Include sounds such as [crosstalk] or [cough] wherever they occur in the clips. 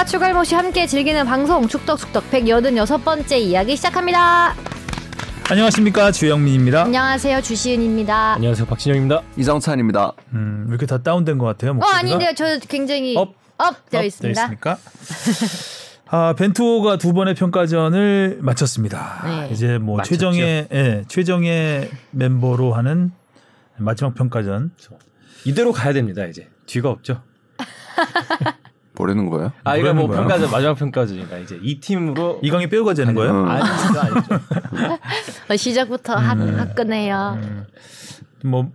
저와 추갈모씨 함께 즐기는 방송 축덕축덕 186번째 이야기 시작합니다. 안녕하십니까 주영민입니다. 안녕하세요 주시은입니다. 안녕하세요 박진영입니다. 이정찬입니다. 음, 왜 이렇게 다 다운된 것 같아요? 어 목소리가? 아닌데요 저 굉장히 up, up 되어 up 있습니다. 있습니까? 아 벤투호가 두 번의 평가전을 마쳤습니다. 네. 이제 뭐 마쳤죠. 최정의 예, 최정의 멤버로 하는 마지막 평가전. 이대로 가야 됩니다 이제 뒤가 없죠. [laughs] 뭐라는 거예요? 아 이거 뭐 거야? 평가전 마지막 평가전이니까 이제 이 팀으로 이강이 빼고가 되는 거예요? 음. 아니죠 아니죠. 어, 시작부터 화, 음. 화끈해요. 뭐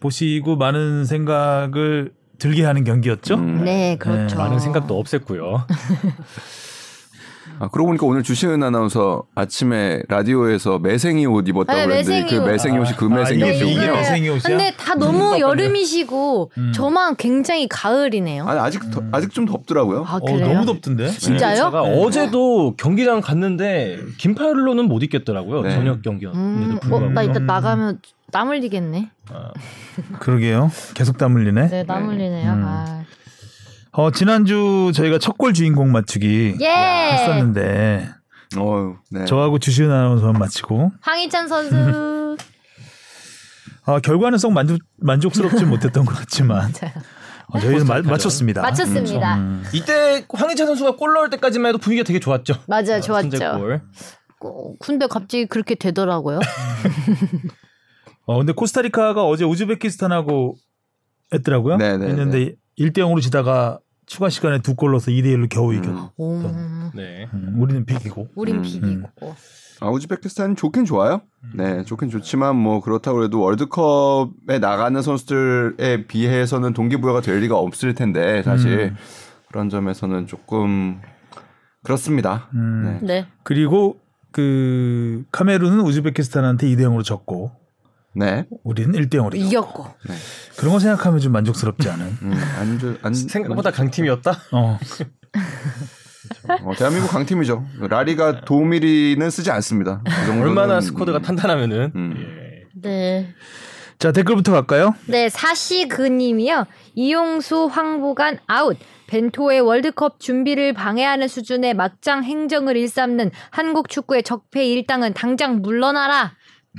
보시고 많은 생각을 들게 하는 경기였죠. 음. 네 그렇죠. 많은 생각도 없앴고요. [laughs] 아 그러고 보니까 오늘 주시은 아나운서 아침에 라디오에서 매생이 옷 입었다고 네, 그랬는데 매생이 그 옷. 매생이 옷이 그 아, 매생이 네, 이게 옷이군요. 매생이 옷이야? 근데 다 너무 여름이시고 음. 저만 굉장히 가을이네요. 아니 아직 더, 아직 좀 덥더라고요. 아 어, 그래요? 너무 덥던데. 진짜요? 제가 어제도 경기장 갔는데 긴팔로는 못 입겠더라고요. 네. 저녁 경기였는데도 음, 어, 불구하고. 나 이따 나가면 땀 흘리겠네. 그러게요. 계속 땀 흘리네. 네, 땀 흘리네요. 음. 아. 어, 지난주 저희가 첫 골 주인공 맞추기 예. 했었는데 어유 네. 저하고 주시은 아나운서만 맞히고 황희찬 선수. 어, 결과는 썩 만족, 만족스럽지 못했던 것 같지만 [laughs] 어, 저희는 마, 맞췄습니다. 맞췄습니다. 음. 이때 황희찬 선수가 골 넣을 때까지만 해도 분위기가 되게 좋았죠. 맞아요, 좋았죠. 선제골. 어, 근데 갑자기 그렇게 되더라고요. [laughs] 어, 근데 코스타리카가 어제 우즈베키스탄하고 했더라고요. 네, 네, 했는데 1대 0으로 지다가 추가 시간에 두 골 넣어서 2대 1로 겨우 이겨. 음. 오, 네. 음, 우리는 비기고. 우린 음, 비비고. 아 우즈베키스탄 좋긴 좋아요. 네 좋긴 좋지만 뭐 그렇다고 해도 월드컵에 나가는 선수들에 비해서는 동기부여가 될 리가 없을 텐데 사실 음. 그런 점에서는 조금 그렇습니다. 음. 네. 네. 그리고 그 카메룬은 우즈베키스탄한테 2대 0으로 졌고 네. 우리는 1대 0으로 이겼고. 이겼고. 그런 거 생각하면 좀 만족스럽지 않은. 음, 안, 좋- 안 [laughs] 생각보다 강팀이었다. 어. 어, 대한민국 강팀이죠. 라리가 도미리는 쓰지 않습니다. 그 정도는- [laughs] 얼마나 squad가 탄탄하면은 음. 예. 네. 자 댓글부터 갈까요? 네, 사시그님이요. 이용수, 황보관 아웃. 벤투의 월드컵 준비를 방해하는 수준의 막장 행정을 일삼는 한국 축구의 적폐 일당은 당장 물러나라.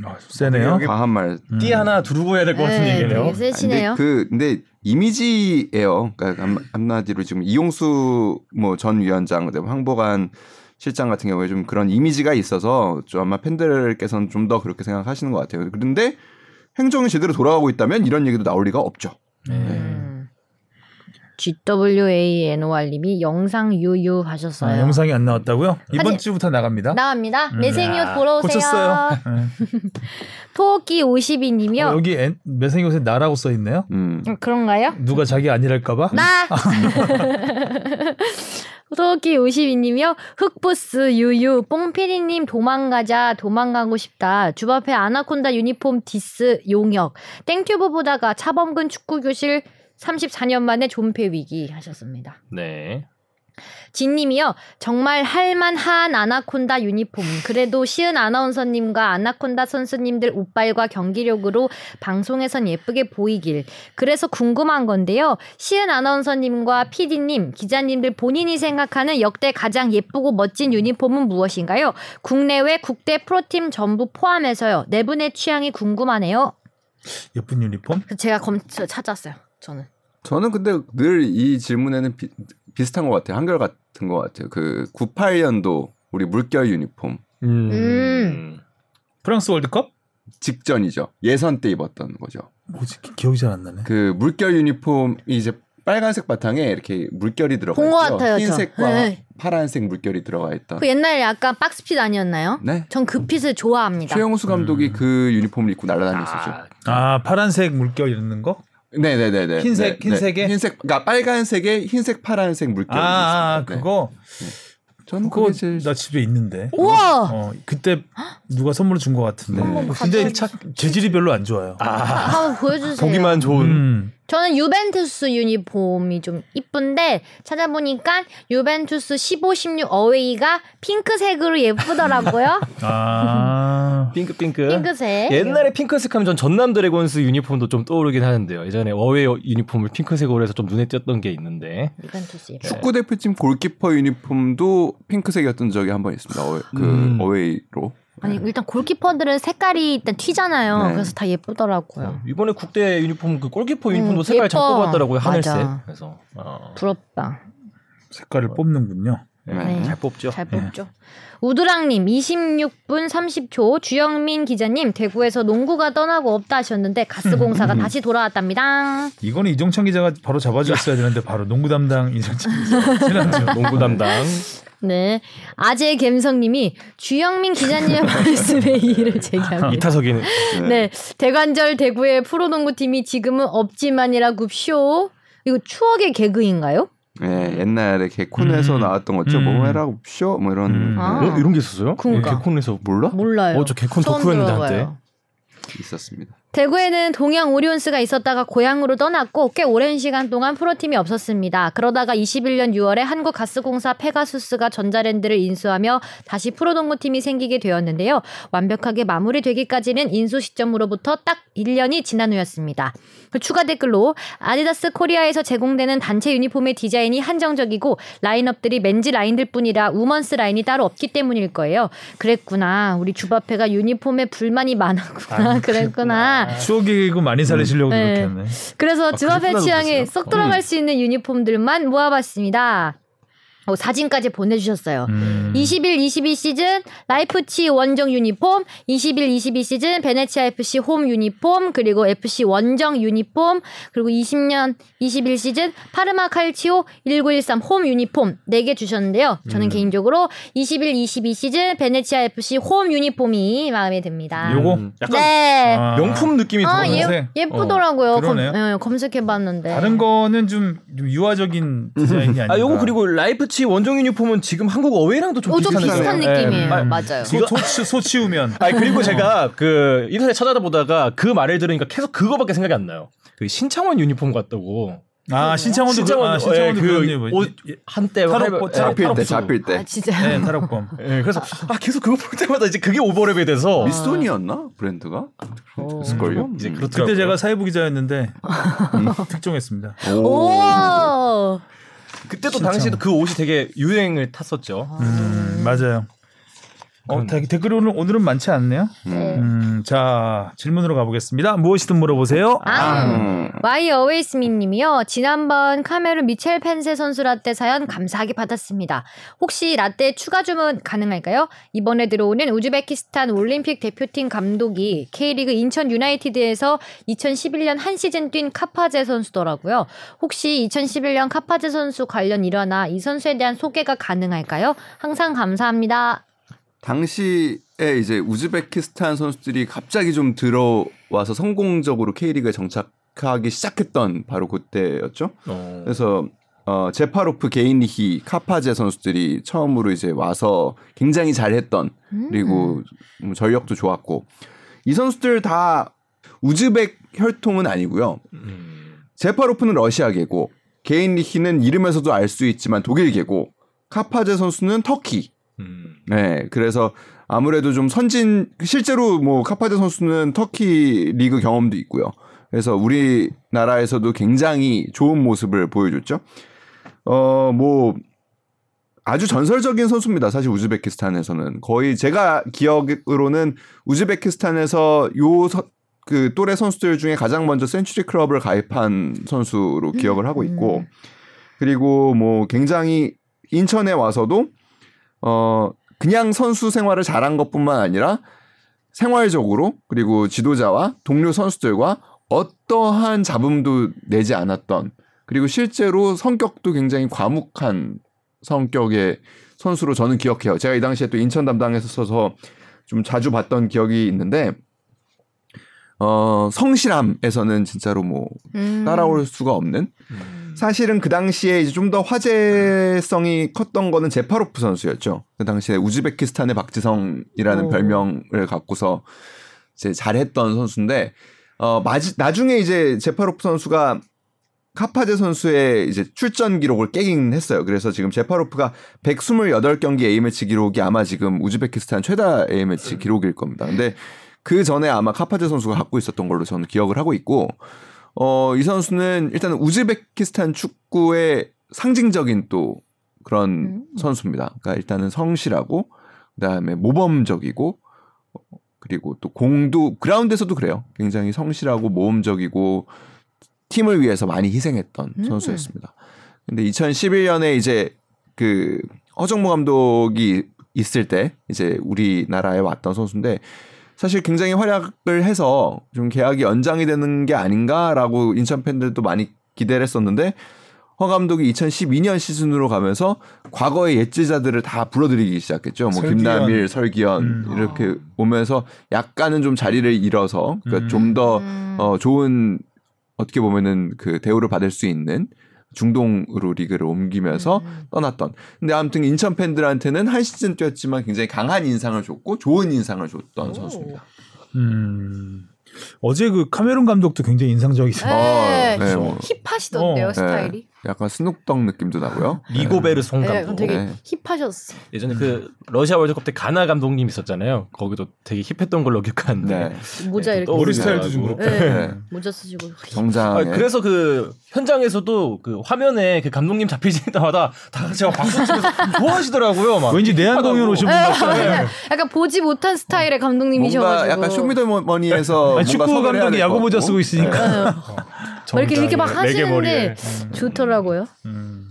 어, 세네요. 과한 말. 띠 하나 두르고 해야 될 것 같은 네, 얘기네요. 세시네요. 근데 그 근데 이미지예요. 그러니까 한- 한마디로 지금 이용수 뭐 전 위원장, 그다음에 황보관 실장 같은 경우에 좀 그런 이미지가 있어서 좀 아마 팬들께서는 좀 더 그렇게 생각하시는 것 같아요. 그런데 행정이 제대로 돌아가고 있다면 이런 얘기도 나올 리가 없죠. 음. GWANOR님이 영상 유유 하셨어요. 아, 영상이 안 나왔다고요? 이번 아니, 주부터 나갑니다. 나갑니다. 음. 매생이 옷 야, 보러 오세요. 고쳤어요. 네. [laughs] 토끼 52님이요. 어, 여기 엔- 매생이 옷에 나라고 써 있네요. 음. 음, 그런가요? 누가 자기 아니랄까봐? 나! [laughs] 토끼 52님이요. 흑부스 유유 뽕피디님 도망가자 도망가고 싶다. 주바페 아나콘다 유니폼 디스 용역. 땡튜브 보다가 차범근 축구교실 34년 만에 존폐 위기 하셨습니다. 네. 진님이요. 정말 할만한 아나콘다 유니폼. 그래도 시은 아나운서님과 아나콘다 선수님들 옷발과 경기력으로 방송에선 예쁘게 보이길. 그래서 궁금한 건데요. 시은 아나운서님과 PD님, 기자님들 본인이 생각하는 역대 가장 예쁘고 멋진 유니폼은 무엇인가요? 국내외 국대 프로팀 전부 포함해서요. 네 분의 취향이 궁금하네요. 예쁜 유니폼? 제가 검 찾았어요. 저는. 저는 근데 늘 이 질문에는 비, 비슷한 것 같아요. 한결 같은 것 같아요. 그 98년도 우리 물결 유니폼 음. 음. 프랑스 월드컵? 직전이죠. 예선 때 입었던 거죠. 뭐지 기- 기억이 잘 안 나네. 그 물결 유니폼이 이제 빨간색 바탕에 이렇게 물결이 들어가 있죠. 같아요, 저. 흰색과 네. 파란색 물결이 들어가 있던. 그 옛날에 약간 박스핏 아니었나요? 네. 전 그 핏을 좋아합니다. 최영수 감독이 그 유니폼을 입고 날아다녔었죠. 아, 아 파란색 물결 이런 거? 네네네네. 흰색, 네, 흰색에? 네. 흰색, 그러니까 빨간색에 흰색, 파란색 물결이 아, 아. 네. 그거 저는 그거 제일 나 집에 있는데. 우와! 어 그때 누가 선물로 준 것 같은데. 근데 재질이 별로 안 좋아요. 아, 한번 보여주세요. 보기만 좋은 음. 저는 유벤투스 유니폼이 좀 이쁜데 찾아보니까 유벤투스 15, 16 away가 핑크색으로 예쁘더라고요. [laughs] 아. 핑크 핑크. 핑크색. 옛날에 핑크색 하면 전 전남 드래곤스 유니폼도 좀 떠오르긴 하는데요. 예전에 away 유니폼을 핑크색으로 해서 좀 눈에 띄었던 게 있는데. 유벤투스 예뻐. 축구 대표팀 골키퍼 유니폼도 핑크색이었던 적이 한 번 있습니다. 어웨, 그 음. away로. 아니 일단 골키퍼들은 색깔이 일단 튀잖아요. 네. 그래서 다 예쁘더라고요. 이번에 국대 유니폼 그 골키퍼 유니폼도 음, 색깔 잘 예뻐. 뽑았더라고요. 하늘색. 맞아. 그래서 어, 부럽다. 색깔을 뽑는군요. 네, 네. 잘 뽑죠. 잘 뽑죠. 우드랑님 26분 30초 주영민 기자님 대구에서 농구가 떠나고 없다 하셨는데 가스공사가 다시 돌아왔답니다. 이거는 이종찬 기자가 바로 잡아줬어야 되는데 바로 농구 담당 이종찬 기자 [laughs] 지난주 농구 담당. 네. 아재 갬성님이 주영민 기자님의 [laughs] 말씀에 이의를 제기합니다. 이타석이는 네. 대관절 대구의 프로농구팀이 지금은 없지만이라고 쇼. 이거 추억의 개그인가요? 네, 옛날에 개콘에서 음. 나왔던 거죠. 음. 뭐 해라 쇼, 뭐 이런. 음. 아. 어? 이런 게 있었어요? 그러니까. 개콘에서 몰라? 몰라요. 어, 저 개콘 덕후였는데. 한때. 있었습니다. 대구에는 동양 오리온스가 있었다가 고향으로 떠났고 꽤 오랜 시간 동안 프로팀이 없었습니다. 그러다가 21년 6월에 한국가스공사 페가수스가 전자랜드를 인수하며 다시 프로농구팀이 생기게 되었는데요. 완벽하게 마무리되기까지는 인수 시점으로부터 딱 1년이 지난 후였습니다. 그 추가 댓글로 아디다스 코리아에서 제공되는 단체 유니폼의 디자인이 한정적이고 라인업들이 맨즈 라인들 뿐이라 우먼스 라인이 따로 없기 때문일 거예요. 그랬구나. 우리 주바페가 유니폼에 불만이 많았구나. 그랬구나. 추억이고 많이 살리시려고 네. 그렇게 했네. 그래서 아, 그랬구나, 취향에? 쏙 들어갈 수 있는 유니폼들만 모아봤습니다. 어, 사진까지 보내주셨어요. 음. 21, 22 시즌 라이프치히 원정 유니폼, 21, 22 시즌 베네치아 FC 홈 유니폼, 그리고 FC 원정 유니폼, 그리고 20년 21 시즌 파르마 칼치오 1913 홈 유니폼 4개 주셨는데요. 저는 음. 개인적으로 21, 22 시즌 베네치아 FC 홈 유니폼이 마음에 듭니다. 요거? 음, 약간 네. 아. 명품 느낌이 아. 예, 예쁘더라고요. 검, 그러네요. 예, 검색해봤는데. 다른 거는 좀, 좀 유화적인 디자인이 아닌가. 아, 요거 그리고 라이프치히 원정 유니폼은 지금 한국 away랑도 좀 어, 좀 비슷한 비슷한 느낌이에요. 네. 맞아요. 소, 소, 소 치우면 아 그리고 제가 그 인터넷 찾아보다가 그 말을 들으니까 계속 그거밖에 생각이 안 나요. 그 신창원 유니폼 같다고. 아 신창원도 그, 아, 예, 신창원도 그런 일 뭐. 옷 한때 탈옥 할배- 옷 예, 잡힐 때. 잡힐 때. 아, 진짜. 네, 탈옥범. [laughs] 예, 그래서 아 계속 그거 볼 때마다 이제 그게 오버랩이 돼서 미소니였나 브랜드가? 그랬을걸요? 이제 음. 그렇더라고요. 그때 제가 사회부 기자였는데 특종했습니다. 오. 그때도 당시에도 그 옷이 되게 유행을 탔었죠. 음, 맞아요. 어, 대- 댓글이 오늘, 오늘은 많지 않네요. 네. 음, 자, 질문으로 가보겠습니다. 무엇이든 물어보세요. 아. 음. 와이 어웨이스미 님이요. 지난번 카메룬 미첼 펜세 선수 라떼 사연 감사하게 받았습니다. 혹시 라떼 추가 주문 가능할까요? 이번에 들어오는 우즈베키스탄 올림픽 대표팀 감독이 K리그 인천 유나이티드에서 2011년 한 시즌 뛴 카파제 선수더라고요. 혹시 2011년 카파제 선수 관련 일화나 이 선수에 대한 소개가 가능할까요? 항상 감사합니다. 당시에 이제 우즈베키스탄 선수들이 갑자기 좀 들어와서 성공적으로 K리그에 정착하기 시작했던 바로 그때였죠. 어. 그래서 어, 제파로프, 게이니히, 카파제 선수들이 처음으로 이제 와서 굉장히 잘했던 그리고 뭐 전력도 좋았고 이 선수들 다 우즈벡 혈통은 아니고요. 음. 제파로프는 러시아계고 게이니히는 이름에서도 알 수 있지만 독일계고 카파제 선수는 터키. 음. 네, 그래서 아무래도 좀 선진 실제로 뭐 카파제 선수는 터키 리그 경험도 있고요. 그래서 우리나라에서도 굉장히 좋은 모습을 보여줬죠. 어, 뭐 아주 전설적인 선수입니다. 사실 우즈베키스탄에서는 거의 제가 기억으로는 우즈베키스탄에서 요 그 또래 선수들 중에 가장 먼저 센츄리 클럽을 가입한 선수로 기억을 하고 있고 그리고 뭐 굉장히 인천에 와서도 어 그냥 선수 생활을 잘한 것뿐만 아니라 생활적으로 그리고 지도자와 동료 선수들과 어떠한 잡음도 내지 않았던 그리고 실제로 성격도 굉장히 과묵한 성격의 선수로 저는 기억해요. 제가 이 당시에 또 인천 담당했어서 좀 자주 봤던 기억이 있는데 어 성실함에서는 진짜로 뭐 음. 따라올 수가 없는 음. 사실은 그 당시에 이제 좀 더 화제성이 컸던 거는 제파로프 선수였죠. 그 당시에 우즈베키스탄의 박지성이라는 오. 별명을 갖고서 이제 잘했던 선수인데 어 마지, 나중에 이제 제파로프 선수가 카파제 선수의 이제 출전 기록을 깨긴 했어요. 그래서 지금 제파로프가 128경기 A매치 기록이 아마 지금 우즈베키스탄 최다 A매치 기록일 겁니다. 근데 그 전에 아마 카파제 선수가 갖고 있었던 걸로 저는 기억을 하고 있고 어, 이 선수는 일단 우즈베키스탄 축구의 상징적인 또 그런 음. 선수입니다. 그러니까 일단은 성실하고 그다음에 모범적이고 어, 그리고 또 공도 그라운드에서도 그래요. 굉장히 성실하고 모범적이고 팀을 위해서 많이 희생했던 음. 선수였습니다. 근데 2011년에 이제 그 허정무 감독이 있을 때 이제 우리나라에 왔던 선수인데 사실 굉장히 활약을 해서 좀 계약이 연장이 되는 게 아닌가라고 인천 팬들도 많이 기대를 했었는데 허 감독이 2012년 시즌으로 가면서 과거의 옛지자들을 다 불러들이기 시작했죠. 뭐 설기현. 김남일, 설기현 음. 이렇게 오면서 약간은 좀 자리를 잃어서 그러니까 음. 좀더 음. 어, 좋은 어떻게 보면은 그 대우를 받을 수 있는 중동으로 리그를 옮기면서 음. 떠났던. 근데 아무튼 인천 팬들한테는 한 시즌 뛰었지만 굉장히 강한 인상을 줬고 좋은 인상을 줬던 오. 선수입니다. 음. 어제 그 카메룬 감독도 굉장히 인상적이세요. 네. 네, 뭐. 힙하시던데요 어, 스타일이. 약간 스눕덕 느낌도 나고요. [laughs] 리고베르 송 네, 감독. 되게 네. 힙하셨어. 예전에 그 러시아 월드컵 때 가나 감독님 있었잖아요. 거기도 되게 힙했던 걸로 기억하는데. 네. 모자 네, 이렇게. 또 머리. 스타일도 좀 그렇고. 네. 네. 모자 쓰시고. 정장. 아, 그래서 그 현장에서도 그 화면에 그 감독님 잡히실 때마다 다 같이 막 박수 치면서 좋아하시더라고요. 막 왠지 내한 공연 오신 분 네, 같아요. 약간 보지 못한 스타일의 뭔가 감독님이셔가지고. 약간 쇼미더머니에서 축구 뭔가 감독이 야구 모자. 쓰고 있으니까. [laughs] 뭐 이렇게 이렇게 막 정장에, 하시는데 레게머리에. 음. 좋더라고요. 음.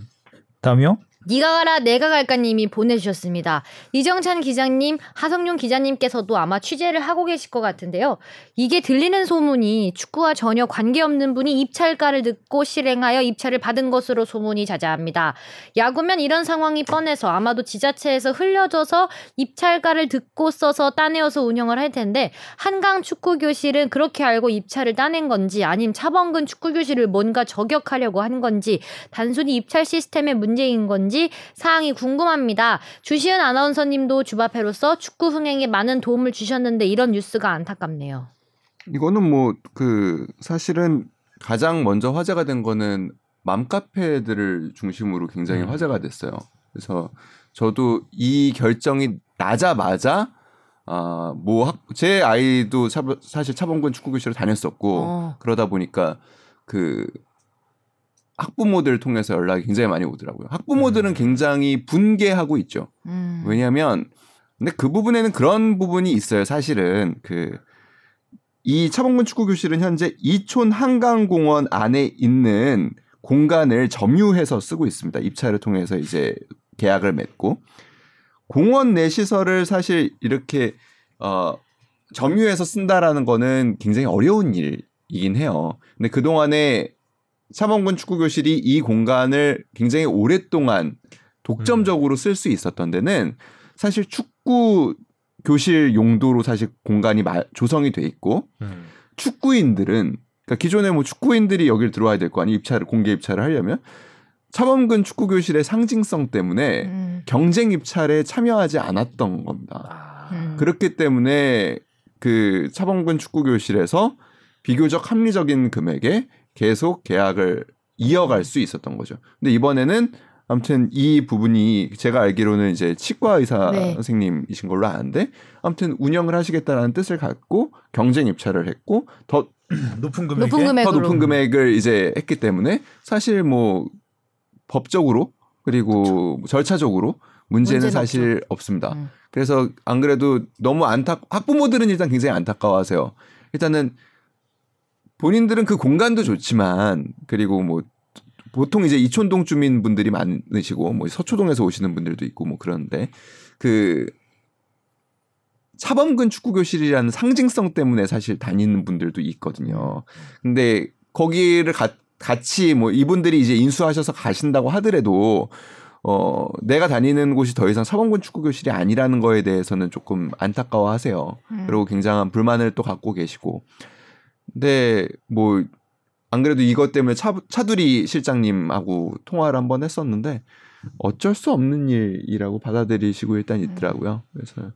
다음이요? 니가 가라 내가 갈까님이 보내주셨습니다. 이정찬 기자님, 하성룡 기자님께서도 아마 취재를 하고 계실 것 같은데요. 이게 들리는 소문이 축구와 전혀 관계없는 분이 입찰가를 듣고 실행하여 입찰을 받은 것으로 소문이 자자합니다. 야구면 이런 상황이 뻔해서 아마도 지자체에서 흘려져서 입찰가를 듣고 써서 따내어서 운영을 할 텐데 한강 축구 교실은 그렇게 알고 입찰을 따낸 건지 아님 차범근 축구 교실을 뭔가 저격하려고 한 건지 단순히 입찰 시스템의 문제인 건지 사항이 궁금합니다. 주시은 아나운서님도 주바페로서 축구 흥행에 많은 도움을 주셨는데 이런 뉴스가 안타깝네요. 이거는 뭐 그 사실은 가장 먼저 화제가 된 거는 맘카페들을 중심으로 굉장히 음. 화제가 됐어요. 그래서 저도 이 결정이 나자마자 아뭐제 아이도 차, 사실 차범근 축구 교실을 다녔었고 어. 그러다 보니까 그 학부모들 통해서 연락이 굉장히 많이 오더라고요. 학부모들은 음. 굉장히 분개하고 있죠. 음. 왜냐하면 근데 그 부분에는 그런 부분이 있어요. 사실은 그 이 차범근 축구 교실은 현재 이촌 한강공원 안에 있는 공간을 점유해서 쓰고 있습니다. 입찰을 통해서 이제 계약을 맺고 공원 내 시설을 사실 이렇게 어 점유해서 쓴다라는 거는 굉장히 어려운 일이긴 해요. 근데 그 동안에 차범근 축구 교실이 이 공간을 굉장히 오랫동안 독점적으로 쓸 수 있었던 데는 사실 축구 교실 용도로 사실 공간이 마- 조성이 돼 있고 음. 축구인들은 그러니까 기존에 뭐 축구인들이 여기를 들어와야 될 거 아니 입찰을 공개 입찰을 하려면 차범근 축구 교실의 상징성 때문에 음. 경쟁 입찰에 참여하지 않았던 겁니다. 아, 음. 그렇기 때문에 그 차범근 축구 교실에서 비교적 합리적인 금액에 계속 계약을 이어갈 수 있었던 거죠. 근데 이번에는 아무튼 이 부분이 제가 알기로는 이제 치과 의사 네. 선생님이신 걸로 아는데 아무튼 운영을 하시겠다라는 뜻을 갖고 경쟁 입찰을 했고 더 [clears throat] 높은 금액으로. 더 높은 금액을 이제 했기 때문에 사실 뭐 법적으로 그리고 절차적으로 문제는 문제는 사실 없습니다. 음. 그래서 안 그래도 너무 안타 학부모들은 일단 굉장히 안타까워하세요. 일단은 본인들은 그 공간도 좋지만 그리고 뭐 보통 이제 이촌동 주민분들이 많으시고 뭐 서초동에서 오시는 분들도 있고 뭐 그런데 그 차범근 축구 교실이라는 상징성 때문에 사실 다니는 분들도 있거든요. 근데 거기를 가- 같이 뭐 이분들이 이제 인수하셔서 가신다고 하더라도 어 내가 다니는 곳이 더 이상 차범근 축구 교실이 아니라는 거에 대해서는 조금 안타까워하세요. 음. 그리고 굉장한 불만을 또 갖고 계시고. 근데 뭐 안 그래도 이것 때문에 차, 차두리 실장님하고 통화를 한번 했었는데 어쩔 수 없는 일이라고 받아들이시고 일단 있더라고요. 그래서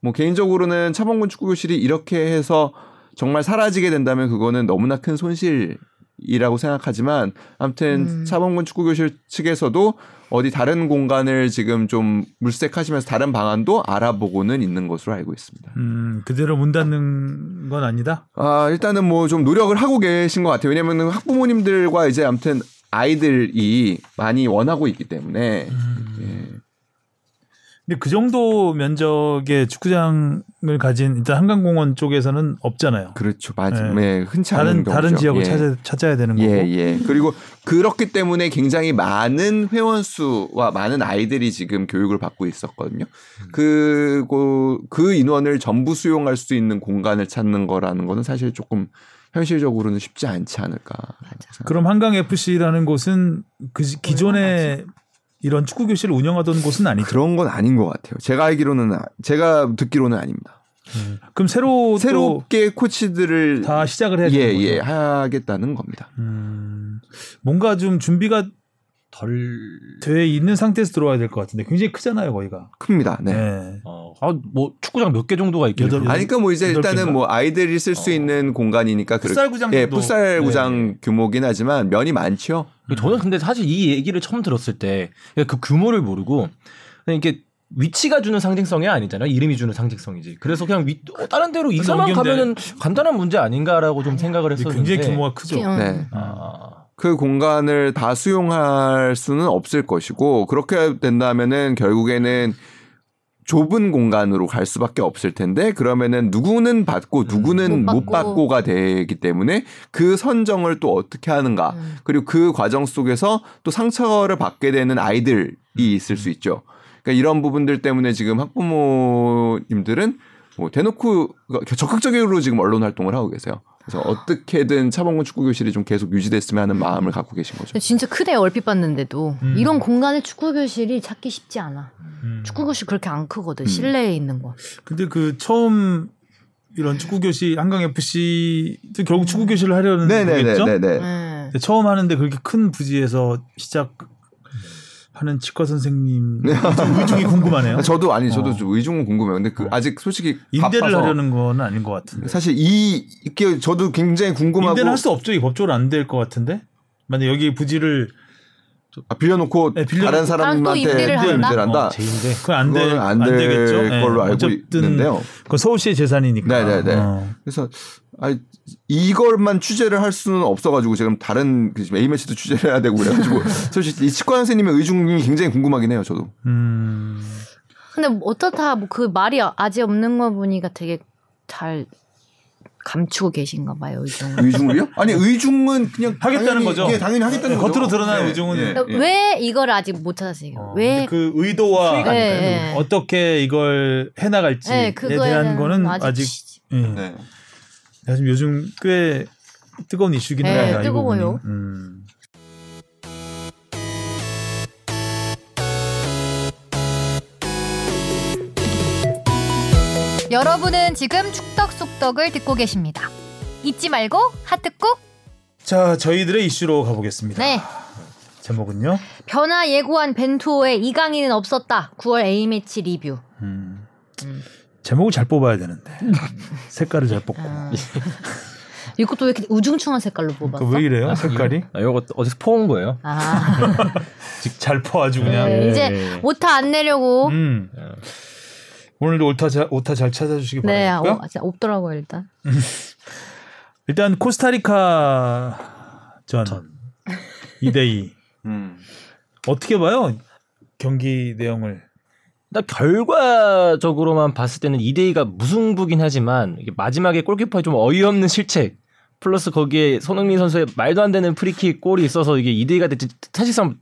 뭐 개인적으로는 차범근 축구교실이 이렇게 해서 정말 사라지게 된다면 그거는 너무나 큰 손실이라고 이라고 생각하지만 아무튼 음. 차범근 축구교실 측에서도 어디 다른 공간을 지금 좀 물색하시면서 다른 방안도 알아보고는 있는 것으로 알고 있습니다. 음, 그대로 문 닫는 건 아니다. 아 일단은 뭐 좀 노력을 하고 계신 것 같아요. 왜냐면은 학부모님들과 이제 아무튼 아이들이 많이 원하고 있기 때문에 예. 근데 그 정도 면적의 축구장을 가진 일단 한강공원 쪽에서는 없잖아요. 그렇죠, 맞아요. 네. 네, 흔치 않은 다른 다른 경우죠. 지역을 예. 찾아 찾아야 되는 거고. 예, 예. 그리고 그렇기 때문에 굉장히 많은 회원 수와 많은 아이들이 지금 교육을 받고 있었거든요. 그고 그 인원을 전부 수용할 수 있는 공간을 찾는 거라는 거는 사실 조금 현실적으로는 쉽지 않지 않을까. 그럼 한강 FC라는 곳은 그 지- 기존에 이런 축구 교실을 운영하던 곳은 아니죠. 그런 건 아닌 것 같아요. 제가 알기로는 아- 제가 듣기로는 아닙니다. 그럼 새로 새롭게 코치들을 또다 시작을 해야 예. 예, 하겠다는 겁니다. 음, 뭔가 좀 준비가 덜. 돼 있는 상태에서 들어와야 될 것 같은데 굉장히 크잖아요 거기가. 큽니다. 네. 네. 어, 아, 뭐 축구장 몇 개 정도가. 여덟- 그렇게- 아니, 그러니까 뭐 이제 일단은? 뭐 아이들이 쓸수 어. 있는 공간이니까 그렇게 풋살 구장 예, 정도. 풋살 구장 네. 규모긴 하지만 면이 많죠. 저는 근데 사실 이 얘기를 처음 들었을 때 그 규모를 모르고 그냥 이게 위치가 주는 상징성이 아니잖아요. 이름이 주는 상징성이지. 그래서 그냥 위, 어, 다른 데로 이사만 가면은 간단한 문제 아닌가라고 좀 생각을 했었는데. 굉장히 규모가 크죠. 음. 네. 아, 그 공간을 다 수용할 수는 없을 것이고 그렇게 된다면은 결국에는 좁은 공간으로 갈 수밖에 없을 텐데 그러면은 누구는 받고 누구는 못못 받고. 받고. 가 되기 때문에 그 선정을 또 어떻게 하는가 음. 그리고 그 과정 속에서 또 상처를 받게 되는 아이들이 있을 수 있죠. 그러니까 이런 부분들 때문에 지금 학부모님들은 뭐 대놓고 적극적으로 지금 언론 활동을 하고 계세요. 그래서 어떻게든 차범근 축구 교실이 좀 계속 유지됐으면 하는 마음을 갖고 계신 거죠. 진짜 크네요 얼핏 봤는데도 음. 이런 공간에 축구 교실이 찾기 쉽지 않아. 음. 축구 교실 그렇게 안 크거든 음. 실내에 있는 거. 근데 그 처음 이런 축구 교실 한강 FC도 결국 축구 교실을 하려는 거겠죠. 네네네네. 네. 근데 처음 하는데 그렇게 큰 부지에서 시작 하는 치과 선생님 좀 의중이 궁금하네요. [laughs] 저도 아니 저도 어. 좀 의중은 궁금해요. 근데 그 아직 솔직히 임대를 바빠서 하려는 건 아닌 것 같은데. 사실 이 이게 저도 굉장히 궁금하고 임대는 할 수 없죠. 이 법적으로 안 될 것 같은데. 만약 여기 부지를 아, 빌려놓고 네, 빌려놓고 다른 사람한테 또 임대를 또 한다? 임대를 한다. 어. 그건 안, 돼, 그거는 안, 안될 되겠죠. 예, 걸로 알고 어쨌든 있는데요. 그건 서울시의 재산이니까. 네네네. 어. 그래서 아 이걸만 취재를 할 수는 없어가지고 지금 다른 그 지금 A 매치도 취재를 해야 되고 그래가지고 [laughs] [laughs] 솔직히 이 치과 선생님의 의중이 굉장히 궁금하긴 해요. 저도. 음. 근데 뭐 어떻다 뭐 그 말이 아직 없는 거 보니까 되게 잘 감추고 계신가 봐요 의중을. 의중을요? 아니 의중은 그냥 하겠다는 당연히, 거죠. 예, 당연히 하겠다는 네, 거죠. 겉으로 드러나는 예, 의중은 예, 그러니까 예. 왜 이걸 아직 못 찾았어요? 어, 왜? 근데 그 의도와? 네. 어떻게 이걸 해나갈지에 네, 대한 거는 아직, 아직, 예. 네. 지금 요즘 꽤 뜨거운 이슈긴 네, 합니다. 이 뜨거워요. 음. 여러분은 지금 축덕 속덕을 듣고 계십니다. 잊지 말고 하트 꾹. 자, 저희들의 이슈로 가보겠습니다. 네. 제목은요. 변화 예고한 벤투호의 이강인은 없었다. 9월 A매치 리뷰. 음. 음. 제목을 잘 뽑아야 되는데 색깔을 잘 뽑고. 아. [laughs] 이것도 왜 이렇게 우중충한 색깔로 뽑았어? 그왜 이래요? 색깔이? 아, 이거 어디서 퍼온 거예요? 아, [laughs] 잘 퍼가지고 그냥. 네, 예, 이제 예. 오타 안 내려고. 음. 오늘도 오타 잘, 오타 잘 찾아주시기 네, 바라고요. 어, 진짜 없더라고요 일단. [laughs] 일단 코스타리카 전, 2대2 음. 어떻게 봐요? 경기 내용을. 나 결과적으로만 봤을 때는 2대2가 무승부긴 하지만 마지막에 골키퍼의 좀 어이없는 실책 플러스 거기에 손흥민 선수의 말도 안 되는 프리킥 골이 있어서 이게 2대2가 됐지 사실상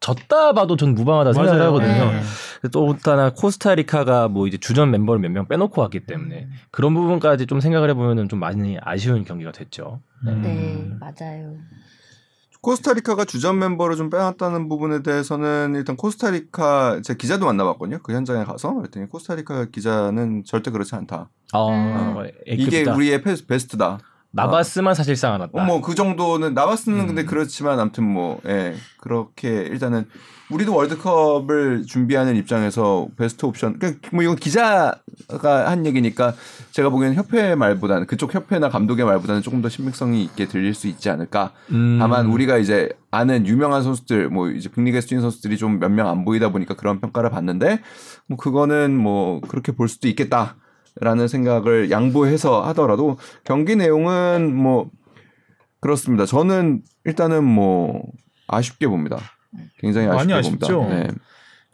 졌다 봐도 전 무방하다 생각을 맞아요. 하거든요. 네. 또 하나 코스타리카가 뭐 이제 주전 멤버를 몇 명 빼놓고 왔기 때문에 그런 부분까지 좀 생각을 해보면은 좀 많이 아쉬운 경기가 됐죠. 음. 네, 맞아요. 코스타리카가 주전 멤버를 좀 빼놨다는 부분에 대해서는 일단 코스타리카 제 기자도 만나봤거든요. 그 현장에 가서 그랬더니 코스타리카 기자는 절대 그렇지 않다. 아, 음. 애기 이게. 우리의 페- 베스트다. 나바스만 사실상 안 왔다. 어, 뭐그 정도는 나바스는 음. 근데 그렇지만 아무튼 뭐 예, 그렇게 일단은 우리도 월드컵을 준비하는 입장에서 베스트 옵션 그러니까 뭐 이건 기자가 한 얘기니까 제가 보기에는 협회 말보다는 그쪽 협회나 감독의 말보다는 조금 더 신빙성이 있게 들릴 수 있지 않을까. 음. 다만 우리가 이제 아는 유명한 선수들 뭐 이제 빅리그에서 뛰는 선수들이 좀 몇 명 안 보이다 보니까 그런 평가를 받는데 뭐 그거는 뭐 그렇게 볼 수도 있겠다. 라는 생각을 양보해서 하더라도 경기 내용은 뭐 그렇습니다. 저는 일단은 뭐 아쉽게 봅니다. 굉장히 아쉽게 많이 봅니다. 아쉽죠. 네.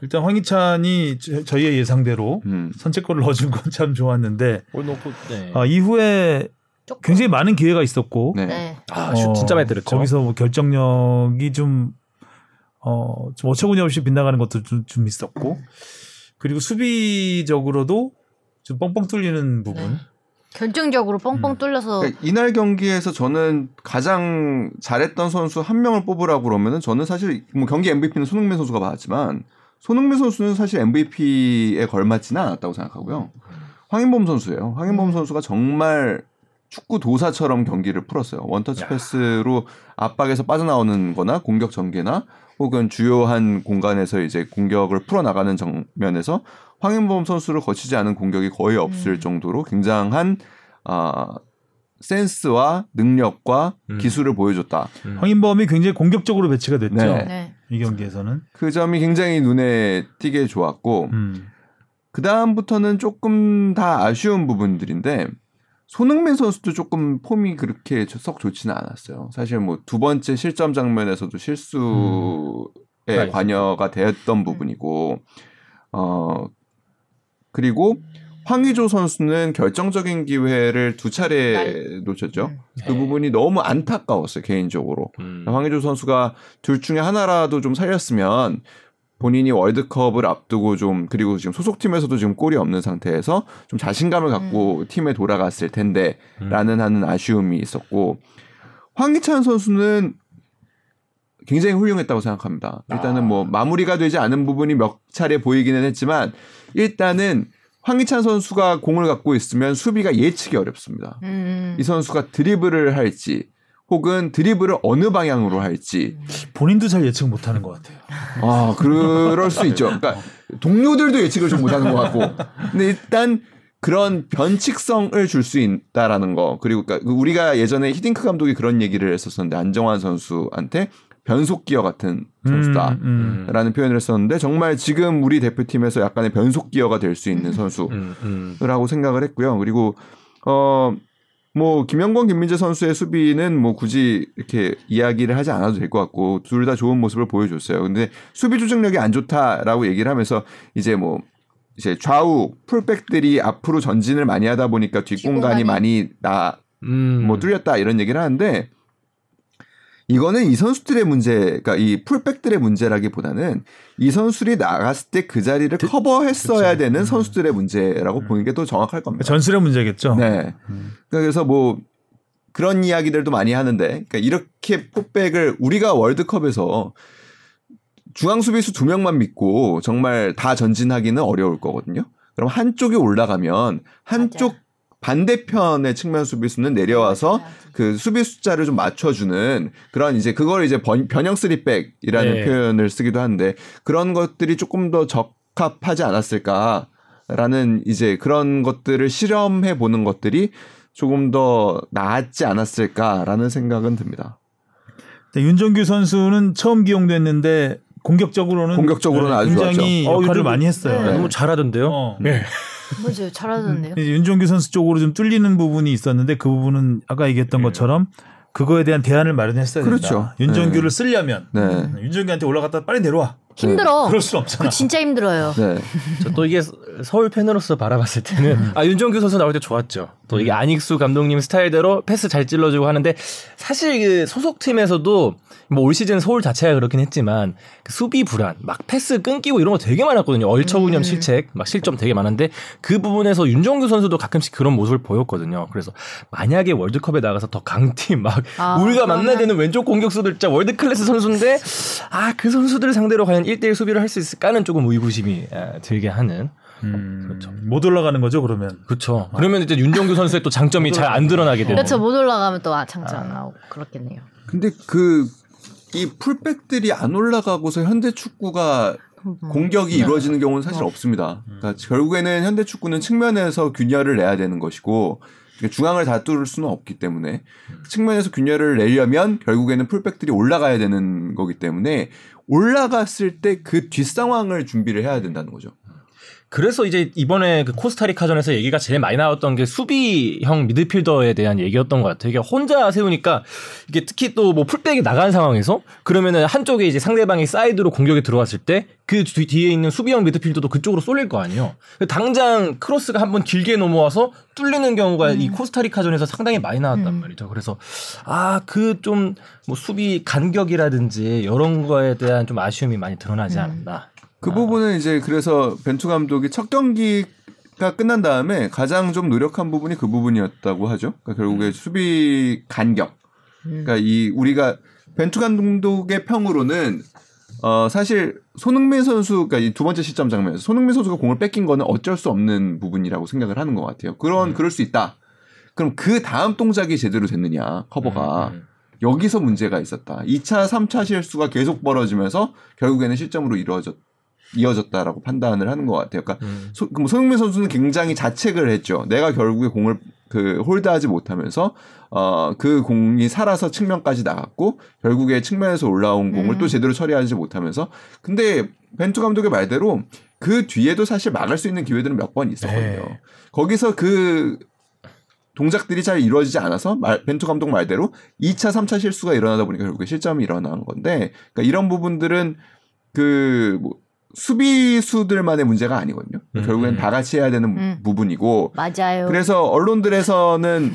일단 황희찬이 저- 저희의 예상대로 음. 선제골을 넣어준 건 참 좋았는데 골 넣고 네. 아, 이후에 조금. 굉장히 많은 기회가 있었고 네. 네. 아, 슛 진짜 많이 때렸죠. 거기서 뭐 결정력이 좀 어, 좀 어처구니 없이 빗나가는 것도 좀, 좀 있었고 그리고 수비적으로도 좀 뻥뻥 뚫리는 부분. 네. 결정적으로 뻥뻥 음. 뚫려서 그러니까 이날 경기에서 저는 가장 잘했던 선수 한 명을 뽑으라고 그러면은 저는 사실 뭐 경기 MVP는 손흥민 선수가 받았지만 손흥민 선수는 사실 MVP에 걸맞지는 않았다고 생각하고요. 황인범 선수예요. 황인범 음. 선수가 정말 축구 도사처럼 경기를 풀었어요. 원터치 야. 패스로 압박에서 빠져나오는 거나 공격 전개나 혹은 주요한 공간에서 이제 공격을 풀어나가는 정면에서 황인범 선수를 거치지 않은 공격이 거의 없을 음. 정도로 굉장한 아 센스와 능력과 음. 기술을 보여줬다. 음. 황인범이 굉장히 공격적으로 배치가 됐죠. 네. 네. 이 경기에서는. 그 점이 굉장히 눈에 띄게 좋았고 음. 그 다음부터는 조금 다 아쉬운 부분들인데 손흥민 선수도 조금 폼이 그렇게 썩 좋지는 않았어요. 사실 뭐 두 번째 실점 장면에서도 실수에 음. 관여가 되었던 부분이고 어 그리고 황의조 선수는 결정적인 기회를 두 차례 놓쳤죠. 음. 그 부분이 너무 안타까웠어요 개인적으로. 음. 황의조 선수가 둘 중에 하나라도 좀 살렸으면 본인이 월드컵을 앞두고 좀 그리고 지금 소속팀에서도 지금 골이 없는 상태에서 좀 자신감을 갖고 팀에 돌아갔을 텐데라는 하는 아쉬움이 있었고 황희찬 선수는 굉장히 훌륭했다고 생각합니다. 일단은 뭐 마무리가 되지 않은 부분이 몇 차례 보이기는 했지만 일단은 황희찬 선수가 공을 갖고 있으면 수비가 예측이 어렵습니다. 음. 이 선수가 드리블을 할지 혹은 드리블을 어느 방향으로 할지 본인도 잘 예측 못하는 것 같아요. 아 그럴 수 있죠. 그러니까 동료들도 예측을 좀 못하는 것 같고 근데 일단 그런 변칙성을 줄 수 있다라는 거 그리고 그러니까 우리가 예전에 히딩크 감독이 그런 얘기를 했었었는데 안정환 선수한테 변속 기어 같은 선수다. 음, 음. 라는 표현을 했었는데 정말 지금 우리 대표팀에서 약간의 변속 기어가 될 수 있는 선수라고 음, 음. 생각을 했고요. 그리고 어 뭐 김영권 김민재 선수의 수비는 뭐 굳이 이렇게 이야기를 하지 않아도 될 것 같고 둘 다 좋은 모습을 보여줬어요. 근데 수비 조직력이 안 좋다라고 얘기를 하면서 이제 뭐 이제 좌우 풀백들이 앞으로 전진을 많이 하다 보니까 뒷공간이 뒷공간이. 많이 나 음. 뭐 뚫렸다 이런 얘기를 하는데 이거는 이 선수들의 문제, 그러니까 이 풀백들의 문제라기보다는 이 선수들이 나갔을 때 그 자리를 커버했어야 그쵸. 되는 음. 선수들의 문제라고 보는 게 더 정확할 겁니다. 전술의 문제겠죠. 네. 음. 그래서 뭐 그런 이야기들도 많이 하는데, 그러니까 이렇게 풀백을 우리가 월드컵에서 중앙 수비수 두 명만 믿고 정말 다 전진하기는 어려울 거거든요. 그럼 한쪽이 올라가면 한쪽 맞아. 반대편의 측면 수비수는 내려와서 그 수비 숫자를 좀 맞춰주는 그런 이제 그걸 이제 번, 변형 쓰리백이라는 네. 표현을 쓰기도 하는데 그런 것들이 조금 더 적합하지 않았을까라는 이제 그런 것들을 실험해 보는 것들이 조금 더 나았지 않았을까라는 생각은 듭니다. 네, 윤정규 선수는 처음 기용됐는데 공격적으로는 공격적으로는 아주 굉장히 좋았죠. 어, 역할을 윤정규- 많이 했어요. 네. 너무 잘하던데요. 어. 네. [laughs] 맞아요. 잘하던데요. 이제 윤종규 선수 쪽으로 좀 뚫리는 부분이 있었는데 그 부분은 아까 얘기했던 것처럼 그거에 대한 대안을 마련했어야 그렇죠. 된다. 윤종규를 쓰려면 네. 윤종규한테 올라갔다 빨리 내려와. 힘들어. 그럴 수 없잖아. 그 진짜 힘들어요. 네. [laughs] 저또 이게 서울 팬으로서 바라봤을 때는 아 윤정규 선수 나올 때 좋았죠. 또 이게 안익수 감독님 스타일대로 패스 잘 찔러주고 하는데 사실 그 소속 팀에서도 뭐 올 시즌 서울 자체가 그렇긴 했지만 그 수비 불안, 막 패스 끊기고 이런 거 되게 많았거든요. 얼처구니엄 음. 실책, 막 실점 되게 많은데 그 부분에서 윤종규 선수도 가끔씩 그런 모습을 보였거든요. 그래서 만약에 월드컵에 나가서 더 강팀 막 아, 우리가 그러면- 만나야 되는 왼쪽 공격수들 진짜 world class 선수인데 아 그 선수들을 상대로 과연 1대1 수비를 할 수 있을까는 조금 의구심이 아, 들게 하는 음, 그렇죠. 못 올라가는 거죠 그러면. 그렇죠. 그러면 이제 윤종규 선수의 또 장점이 잘 안 드러나게 되는. 그렇죠. 못 올라가면 또 아, 장점 안 나오고 그렇겠네요. 근데 그 이 풀백들이 안 올라가고서 현대 축구가 공격이 이루어지는 경우는 사실 없습니다. 그러니까 결국에는 현대 축구는 측면에서 균열을 내야 되는 것이고 중앙을 다 뚫을 수는 없기 때문에 측면에서 균열을 내려면 결국에는 풀백들이 올라가야 되는 거기 때문에 올라갔을 때 그 뒷상황을 준비를 해야 된다는 거죠. 그래서 이제 이번에 그 코스타리카전에서 얘기가 제일 많이 나왔던 게 수비형 미드필더에 대한 얘기였던 것 같아요. 이게 혼자 세우니까 이게 특히 또 뭐 풀백이 나간 상황에서 그러면은 한쪽에 이제 상대방이 사이드로 공격에 들어왔을 때 그 뒤에 있는 수비형 미드필더도 그쪽으로 쏠릴 거 아니에요. 당장 크로스가 한번 길게 넘어와서 뚫리는 경우가 이 코스타리카전에서 상당히 많이 나왔단 음. 말이죠. 그래서 아 그 좀 뭐 수비 간격이라든지 이런 거에 대한 좀 아쉬움이 많이 드러나지 음. 않았나. 그 부분은 이제 그래서 벤투 감독이 첫 경기가 끝난 다음에 가장 좀 노력한 부분이 그 부분이었다고 하죠. 그러니까 결국에 수비 간격. 음. 그러니까 이 우리가 벤투 감독의 평으로는 어 사실 손흥민 선수 그러니까 이두 번째 시점 장면에서 손흥민 선수가 공을 뺏긴 거는 어쩔 수 없는 부분이라고 생각을 하는 것 같아요. 그런 그럴 수 있다. 그럼 그 다음 동작이 제대로 됐느냐 커버가 음, 음. 여기서 문제가 있었다. 2차, 3차 실수가 계속 벌어지면서 결국에는 실점으로 이루어졌 이어졌다라고 판단을 하는 것 같아요. 그러니까 음. 소, 손흥민 선수는 굉장히 자책을 했죠. 내가 결국에 공을 그 홀드하지 못하면서 어 그 공이 살아서 측면까지 나갔고 결국에 측면에서 올라온 공을 음. 또 제대로 처리하지 못하면서 근데 벤투 감독의 말대로 그 뒤에도 사실 막을 수 있는 기회들은 몇 번 있었거든요. 네. 거기서 그 동작들이 잘 이루어지지 않아서 말, 벤투 감독 말대로 2차, 3차 실수가 일어나다 보니까 결국에 실점이 일어난 건데 그러니까 이런 부분들은 그뭐 수비수들만의 문제가 아니거든요. 음, 결국엔 음. 다 같이 해야 되는 음. 부분이고 맞아요. 그래서 언론들에서는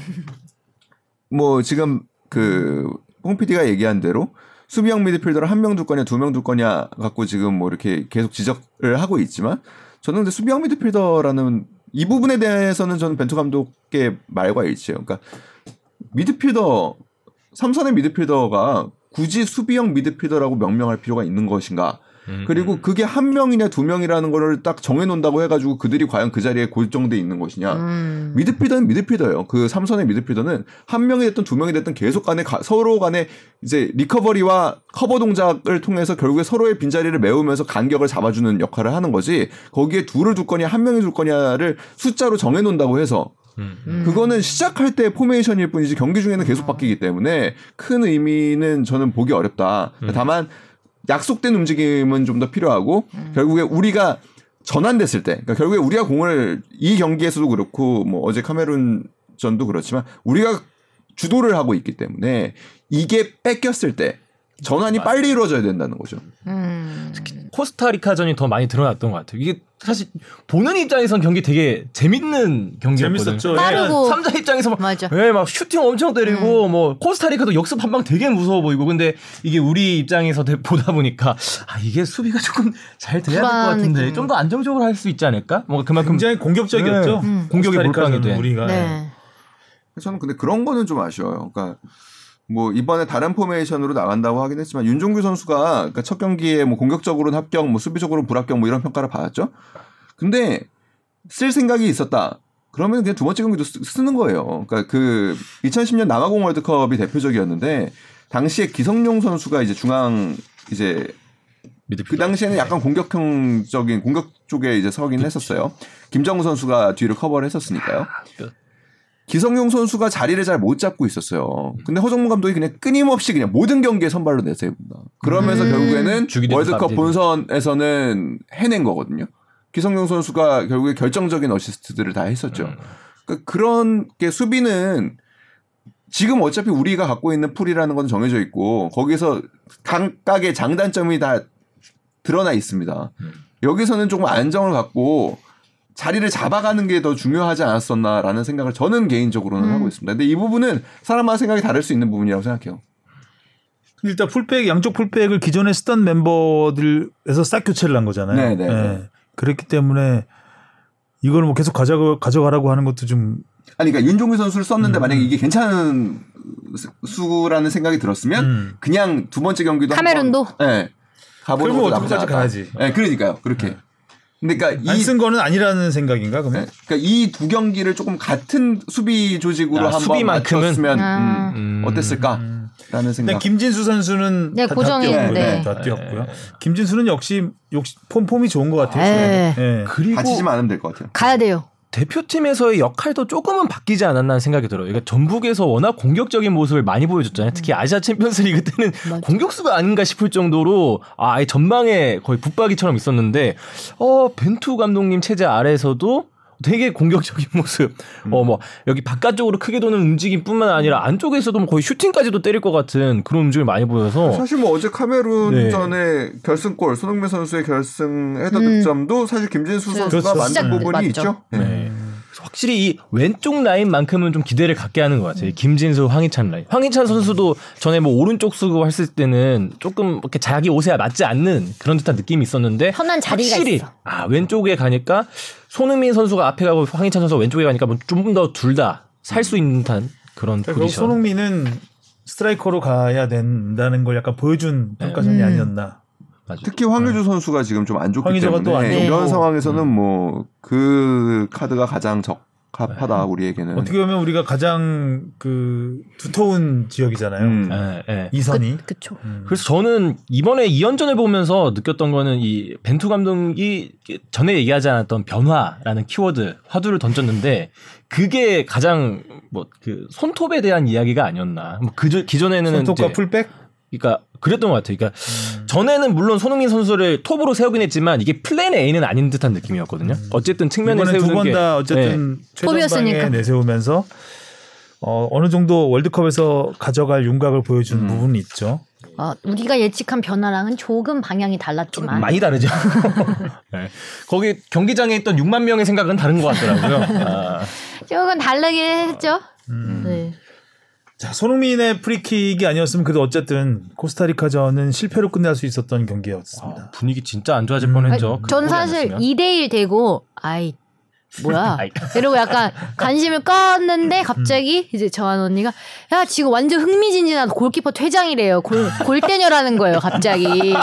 뭐 지금 그홍 PD가 얘기한 대로 수비형 미드필더를 한명둘 거냐 두명둘 거냐 갖고 지금 뭐 이렇게 계속 지적을 하고 있지만 저는 근데 수비형 미드필더라는 이 부분에 대해서는 저는 벤투 감독의 말과 일치해요. 그러니까 미드필더 삼선의 미드필더가 굳이 수비형 미드필더라고 명명할 필요가 있는 것인가? 음, 그리고 그게 한 명이냐 두 명이라는 거를 딱 정해놓는다고 해가지고 그들이 과연 그 자리에 골정돼 있는 것이냐? 음. 미드필더는 미드필더예요. 그 삼선의 미드필더는 한 명이 됐든 두 명이 됐든 계속 간에 가- 서로 간에 이제 recovery와 커버 동작을 통해서 결국에 서로의 빈자리를 메우면서 간격을 잡아주는 역할을 하는 거지. 거기에 둘을 둘 거냐 한 명이 둘 거냐를 숫자로 정해놓는다고 해서 음. 음. 그거는 시작할 때 포메이션일 뿐이지 경기 중에는 계속 바뀌기 때문에 큰 의미는 저는 보기 어렵다. 다만 약속된 움직임은 좀 더 필요하고 결국에 우리가 전환됐을 때, 그러니까 결국에 우리가 공을 이 경기에서도 그렇고 뭐 어제 카메룬 전도 그렇지만 우리가 주도를 하고 있기 때문에 이게 뺏겼을 때 전환이 빨리 이루어져야 된다는 거죠. 음. 코스타리카전이 더 많이 드러났던 것 같아요. 이게 사실 보는 입장에선 경기 되게 재밌는 경기였거든요. 재밌었죠. 빠르고. 삼자 입장에서 막, 맞아. 예, 막 슈팅 엄청 때리고 뭐 코스타리카도 역습 한 방 되게 무서워 보이고 근데 이게 우리 입장에서 대- 보다 보니까 아 이게 수비가 조금 잘 돼야 될 것 같은데. 좀 더 안정적으로 할 수 있지 않을까? 뭔가 그만큼 굉장히 공격적이었죠. 네. 음. 코스타리카는 몰빵이 돼. 우리가 네. 저는 근데 그런 거는 좀 아쉬워요. 그러니까 뭐 이번에 다른 포메이션으로 나간다고 하긴 했지만 윤종규 선수가 그러니까 첫 경기에 뭐 공격적으로는 합격, 뭐 수비적으로는 불합격 뭐 이런 평가를 받았죠. 근데 쓸 생각이 있었다. 그러면 그냥 두 번째 경기도 쓰, 쓰는 거예요. 그러니까 그 2010년 남아공 월드컵이 대표적이었는데 당시에 기성용 선수가 이제 중앙 이제 그 당시에는 약간 공격형적인 공격 쪽에 이제 서긴 했었어요. 김정우 선수가 뒤를 커버를 했었으니까요. 끝. 기성용 선수가 자리를 잘 못 잡고 있었어요. 근데 허정무 감독이 그냥 끊임없이 그냥 모든 경기에 선발로 내세웁니다. 그러면서 음. 결국에는 월드컵. 본선에서는 해낸 거거든요. 기성용 선수가 결국에 결정적인 어시스트들을 다 했었죠. 음. 그러니까 그런 게 수비는 지금 어차피 우리가 갖고 있는 풀이라는 건 정해져 있고 거기서 각각의 장단점이 다 드러나 있습니다. 음. 여기서는 조금 안정을 갖고 자리를 잡아가는 게 더 중요하지 않았었나라는 생각을 저는 개인적으로는 음. 하고 있습니다. 근데 이 부분은 사람마다 생각이 다를 수 있는 부분이라고 생각해요. 일단 풀백 양쪽 풀백을 기존에 쓰던 멤버들에서 싹 교체를 한 거잖아요. 네, 네, 네. 그렇기 때문에 이걸 뭐 계속 가져 가져가라고 하는 것도 좀 아니 그러니까 윤종규 선수를 썼는데 음. 만약에 이게 괜찮은 수- 수라는 생각이 들었으면 음. 그냥 두 번째 경기도 카메룬도? 한번, 네, 가보는 것도 나쁘지 않다. 가야지. 네, 그러니까요. 그렇게. 그러니까 안이쓴 거는 아니라는 생각인가 그러면? 그러니까 이 두 경기를 조금 같은 수비 조직으로 아, 한번 수비만큼은? 맞췄으면 아. 음, 어땠을까라는 근데 생각. 김진수 선수는 네, 다, 고정인, 다 뛰었고, 네. 다 뛰었고요. 김진수는 역시 역시 폼 폼이 좋은 것 같아요. 네. 예. 그리고 다치지만 않으면 될 것 같아요. 가야 돼요. 대표팀에서의 역할도 조금은 바뀌지 않았나 생각이 들어요. 그러니까 전북에서 워낙 공격적인 모습을 많이 보여줬잖아요. 특히 아시아 챔피언스리그 때는 [laughs] 맞아. 공격수가 아닌가 싶을 정도로 아, 아예 전방에 거의 붙박이처럼 있었는데 어 벤투 감독님 체제 아래에서도 되게 공격적인 [laughs] 모습. 어뭐 여기 바깥쪽으로 크게 도는 움직임뿐만 아니라 안쪽에서도 뭐 거의 슈팅까지도 때릴 것 같은 그런 움직임을 많이 보여서 사실 뭐 어제 카메룬 네. 전에 결승골 손흥민 선수의 결승 헤더 음. 득점도 사실 김진수 선수가 그렇죠. 만든 부분이 맞죠. 있죠. 네. 네. 확실히 이 왼쪽 라인만큼은 좀 기대를 갖게 하는 것 같아요. 김진수, 황희찬 라인. 황희찬 선수도 전에 뭐 오른쪽 수고 했을 때는 조금 이렇게 자기 옷에 맞지 않는 그런 듯한 느낌이 있었는데 편한 자리가 확실히 있어. 아 왼쪽에 가니까 손흥민 선수가 앞에 가고 황희찬 선수가 왼쪽에 가니까 뭐 좀 더 둘 다 살 수 있는 듯한 그런 그리고 포지션. 손흥민은 스트라이커로 가야 된다는 걸 약간 보여준 평가전이 음. 아니었나. 맞아요. 특히 황의조 선수가 지금 좀 안 좋기 때문에 좋고. 이런 상황에서는 뭐그 카드가 가장 적합하다 우리에게는. 어떻게 보면 우리가 가장 그 두터운 지역이잖아요. 음. 예, 예. 이선이. 그, 그쵸. 음. 그래서 저는 이번에 2연전을 보면서 느꼈던 거는 이 벤투 감독이 전에 얘기하지 않았던 변화라는 키워드 화두를 던졌는데 그게 가장 뭐 그 손톱에 대한 이야기가 아니었나. 뭐 그저 기존에는 손톱과 이제 풀백. 그러니까 그랬던 것 같아요. 그러니까 전에는 물론 손흥민 선수를 톱으로 세우긴 했지만 이게 plan A는 아닌 듯한 느낌이었거든요. 어쨌든 측면에 세우는 번게다 어쨌든 최전방에 톱이었으니까. 내세우면서 어, 어느 정도 월드컵에서 가져갈 윤곽을 보여준 음. 부분이 있죠. 어, 우리가 예측한 변화랑은 조금 방향이 달랐지만 많이 다르죠. [laughs] 네. 거기 경기장에 있던 6만 명의 생각은 다른 것 같더라고요. [laughs] 아. 조금 다르긴 했죠. 음. 네. 자, 손흥민의 프리킥이 아니었으면 그래도 어쨌든 코스타리카전은 실패로 끝날 수 있었던 경기였습니다. 아, 분위기 진짜 안 좋아질 음. 뻔했죠. 그전 사실 났으면. 2대1 되고 아이 뭐야. [laughs] 이러고 약간 관심을 껐는데 갑자기 이제 저한 언니가 야 지금 완전 흥미진진한 골키퍼 퇴장이래요 골, 골대녀라는 거예요 갑자기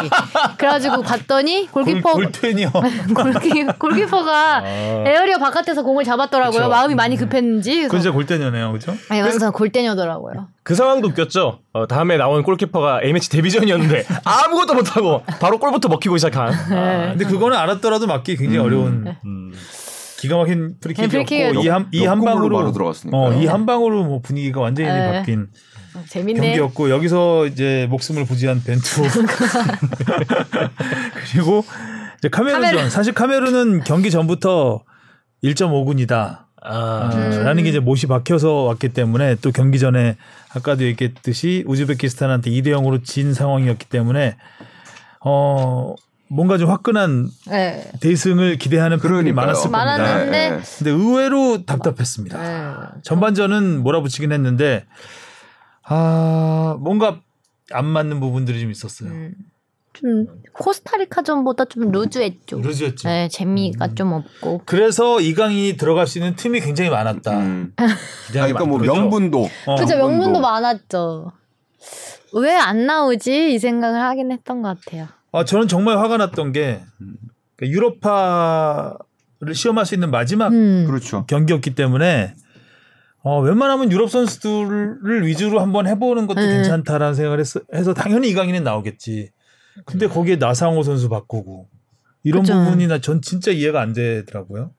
그래가지고 봤더니 골키퍼 골, 골텐이요. [laughs] 골키, 골키퍼가 아. 에어리어 바깥에서 공을 잡았더라고요 그쵸. 마음이 많이 급했는지 그건 진짜 골텐이네요, 그죠? 아니 완전 골대녀더라고요 그 상황도 웃겼죠. 어, 다음에 나온 골키퍼가 A매치 데뷔전이었는데 [laughs] 아무것도 못하고 바로 골부터 먹히고 시작한. 아, 근데 그거는 알았더라도 맞기 굉장히 어려운 음. 기가 막힌 프리킥이었고 프리킥이었죠. 이한이한 역공으로 방으로 바로 들어갔으니까. 어, 이한 방으로 뭐 분위기가 완전히 네. 바뀐 어, 재밌네 경기였고 여기서 이제 목숨을 부지한 벤투 [laughs] [laughs] 그리고 이제 카메룬전 카메룬. 사실 카메룬은 경기 전부터 1.5군이다. 아, 음. 라는 게 이제 못이 박혀서 왔기 때문에 또 경기 전에 아까도 얘기했듯이 우즈베키스탄한테 2대 0으로 진 상황이었기 때문에 어 뭔가 좀 화끈한 네. 대승을 기대하는 팬들이. 많았을 겁니다. 많았는데 네, 네. 근데 의외로 답답했습니다. 네. 전반전은 몰아붙이긴 했는데 아 뭔가 안 맞는 부분들이 좀 있었어요. 음. 좀 코스타리카전보다 좀 루즈했죠 루즈였죠. 네, 재미가 좀 없고 그래서 이강인이 들어갈 수 있는 틈이 굉장히 많았다. 음. 그러니까 뭐 많죠. 명분도 어. 그죠 명분도. 명분도 많았죠. 왜 안 나오지 이 생각을 하긴 했던 것 같아요. 아, 저는 정말 화가 났던 게 그러니까 유럽파를 시험할 수 있는 마지막 음. 그렇죠. 경기였기 때문에 어, 웬만하면 유럽 선수들을 위주로 한번 해보는 것도 네. 괜찮다라는 생각을 했어, 해서 당연히 이강인은 나오겠지. 근데 거기에 나상호 선수 바꾸고 이런 그쵸. 부분이 나 전 진짜 이해가 안 되더라고요.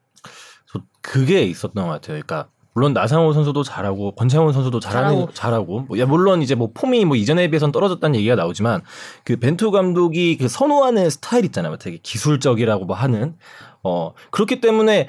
저 그게 있었던 것 같아요. 그러니까 물론 나상호 선수도 잘하고 권창훈 선수도 잘하는 잘하고. 잘하고, 뭐, 야, 물론 이제 뭐 폼이 뭐 이전에 비해서는 떨어졌다는 얘기가 나오지만 그 벤투 감독이 그 선호하는 스타일 있잖아요. 되게 기술적이라고 뭐 하는 어 그렇기 때문에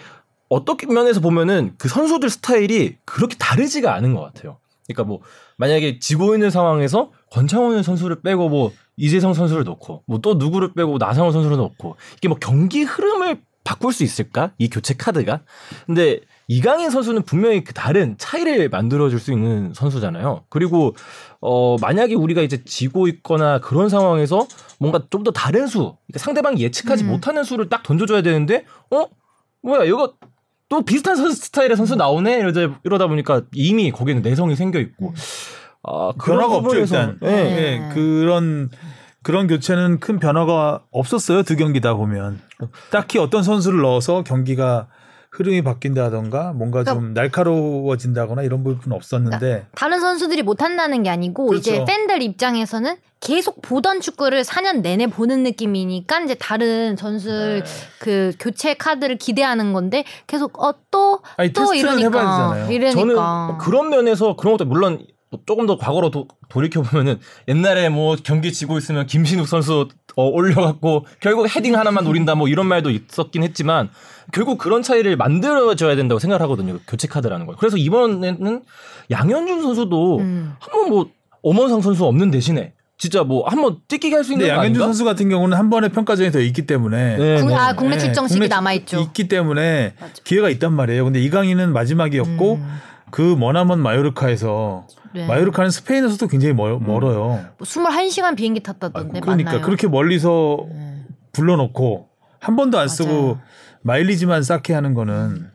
어떻게 면에서 보면은 그 선수들 스타일이 그렇게 다르지가 않은 것 같아요. 그러니까 뭐 만약에 지고 있는 상황에서 권창훈 선수를 빼고 뭐 이재성 선수를 넣고 뭐 또 누구를 빼고 나상호 선수를 넣고 이게 뭐 경기 흐름을 바꿀 수 있을까? 이 교체 카드가? 근데 이강인 선수는 분명히 그 다른 차이를 만들어줄 수 있는 선수잖아요. 그리고 어 만약에 우리가 이제 지고 있거나 그런 상황에서 뭔가 좀 더 다른 수, 그러니까 상대방이 예측하지 음. 못하는 수를 딱 던져줘야 되는데, 어 뭐야 이거 또 비슷한 선수 스타일의 선수 나오네 이러다, 이러다 보니까 이미 거기는 내성이 생겨 있고, 아 그런 변화가 없죠 부분에서- 일단. 예. 네. 예, 그런 그런 교체는 큰 변화가 없었어요. 두 경기 다 보면. 딱히 어떤 선수를 넣어서 경기가 흐름이 바뀐다던가 뭔가 그러니까 좀 날카로워진다거나 이런 부분은 없었는데 다른 선수들이 못 한다는 게 아니고 그렇죠. 이제 팬들 입장에서는 계속 보던 축구를 4년 내내 보는 느낌이니까 이제 다른 전술 네. 그 교체 카드를 기대하는 건데 계속 어또또 아니, 테스트는 이러니까 해봐야 되잖아요. 이러니까 저는 그런 면에서 그런 것도 물론 뭐 조금 더 과거로 도, 돌이켜 보면은 옛날에 뭐 경기 지고 있으면 김신욱 선수 어, 올려갖고 결국 헤딩 하나만 노린다 뭐 이런 말도 있었긴 했지만 결국 그런 차이를 만들어줘야 된다고 생각하거든요 교체 카드라는 걸. 그래서 이번에는 양현준 선수도 음. 한번 뭐 엄원상 선수 없는 대신에 진짜 뭐 한번 뛰기게 할 수 있는 거 양현준 아닌가? 선수 같은 경우는 한 번의 평가전이 더 있기 때문에 네, 국, 네. 아 국내 네, 측정식이 국내 남아 있죠. 있기 때문에 기회가 있단 말이에요. 근데 이강인은 마지막이었고 음. 그 머나먼 마요르카에서 네. 마요르카는 스페인에서도 굉장히 멀, 멀어요. 뭐 21시간 비행기 탔다던데 그러니까 맞나요? 그렇게 멀리서 네. 불러놓고 한 번도 안 쓰고 맞아요. 마일리지만 쌓게 하는 거는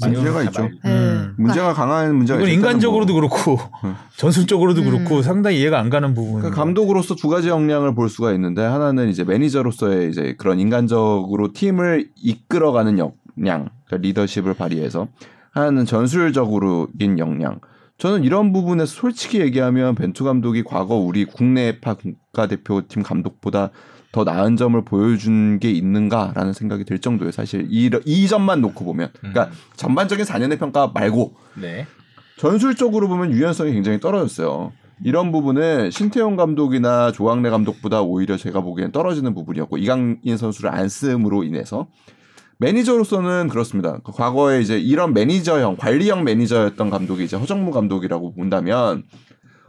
문제가 있죠. 네. 음. 문제가 강한 문제가 이건 인간적으로도 거고. 그렇고 음. 전술적으로도 그렇고 상당히 이해가 안 가는 부분. 그 감독으로서 두 가지 역량을 볼 수가 있는데 하나는 이제 매니저로서의 이제 그런 인간적으로 팀을 이끌어가는 역량, 그러니까 리더십을 발휘해서 하나는 전술적으로인 역량. 저는 이런 부분에서 솔직히 얘기하면 벤투 감독이 과거 우리 국내파 국가대표팀 감독보다 더 나은 점을 보여준 게 있는가라는 생각이 들 정도예요. 사실 이, 이 점만 놓고 보면, 그러니까 전반적인 4년의 평가 말고 네. 전술적으로 보면 유연성이 굉장히 떨어졌어요. 이런 부분은 신태용 감독이나 조광래 감독보다 오히려 제가 보기엔 떨어지는 부분이었고 이강인 선수를 안 쓰므로 인해서 매니저로서는 그렇습니다. 그 과거에 이제 이런 매니저형 관리형 매니저였던 감독이 이제 허정무 감독이라고 본다면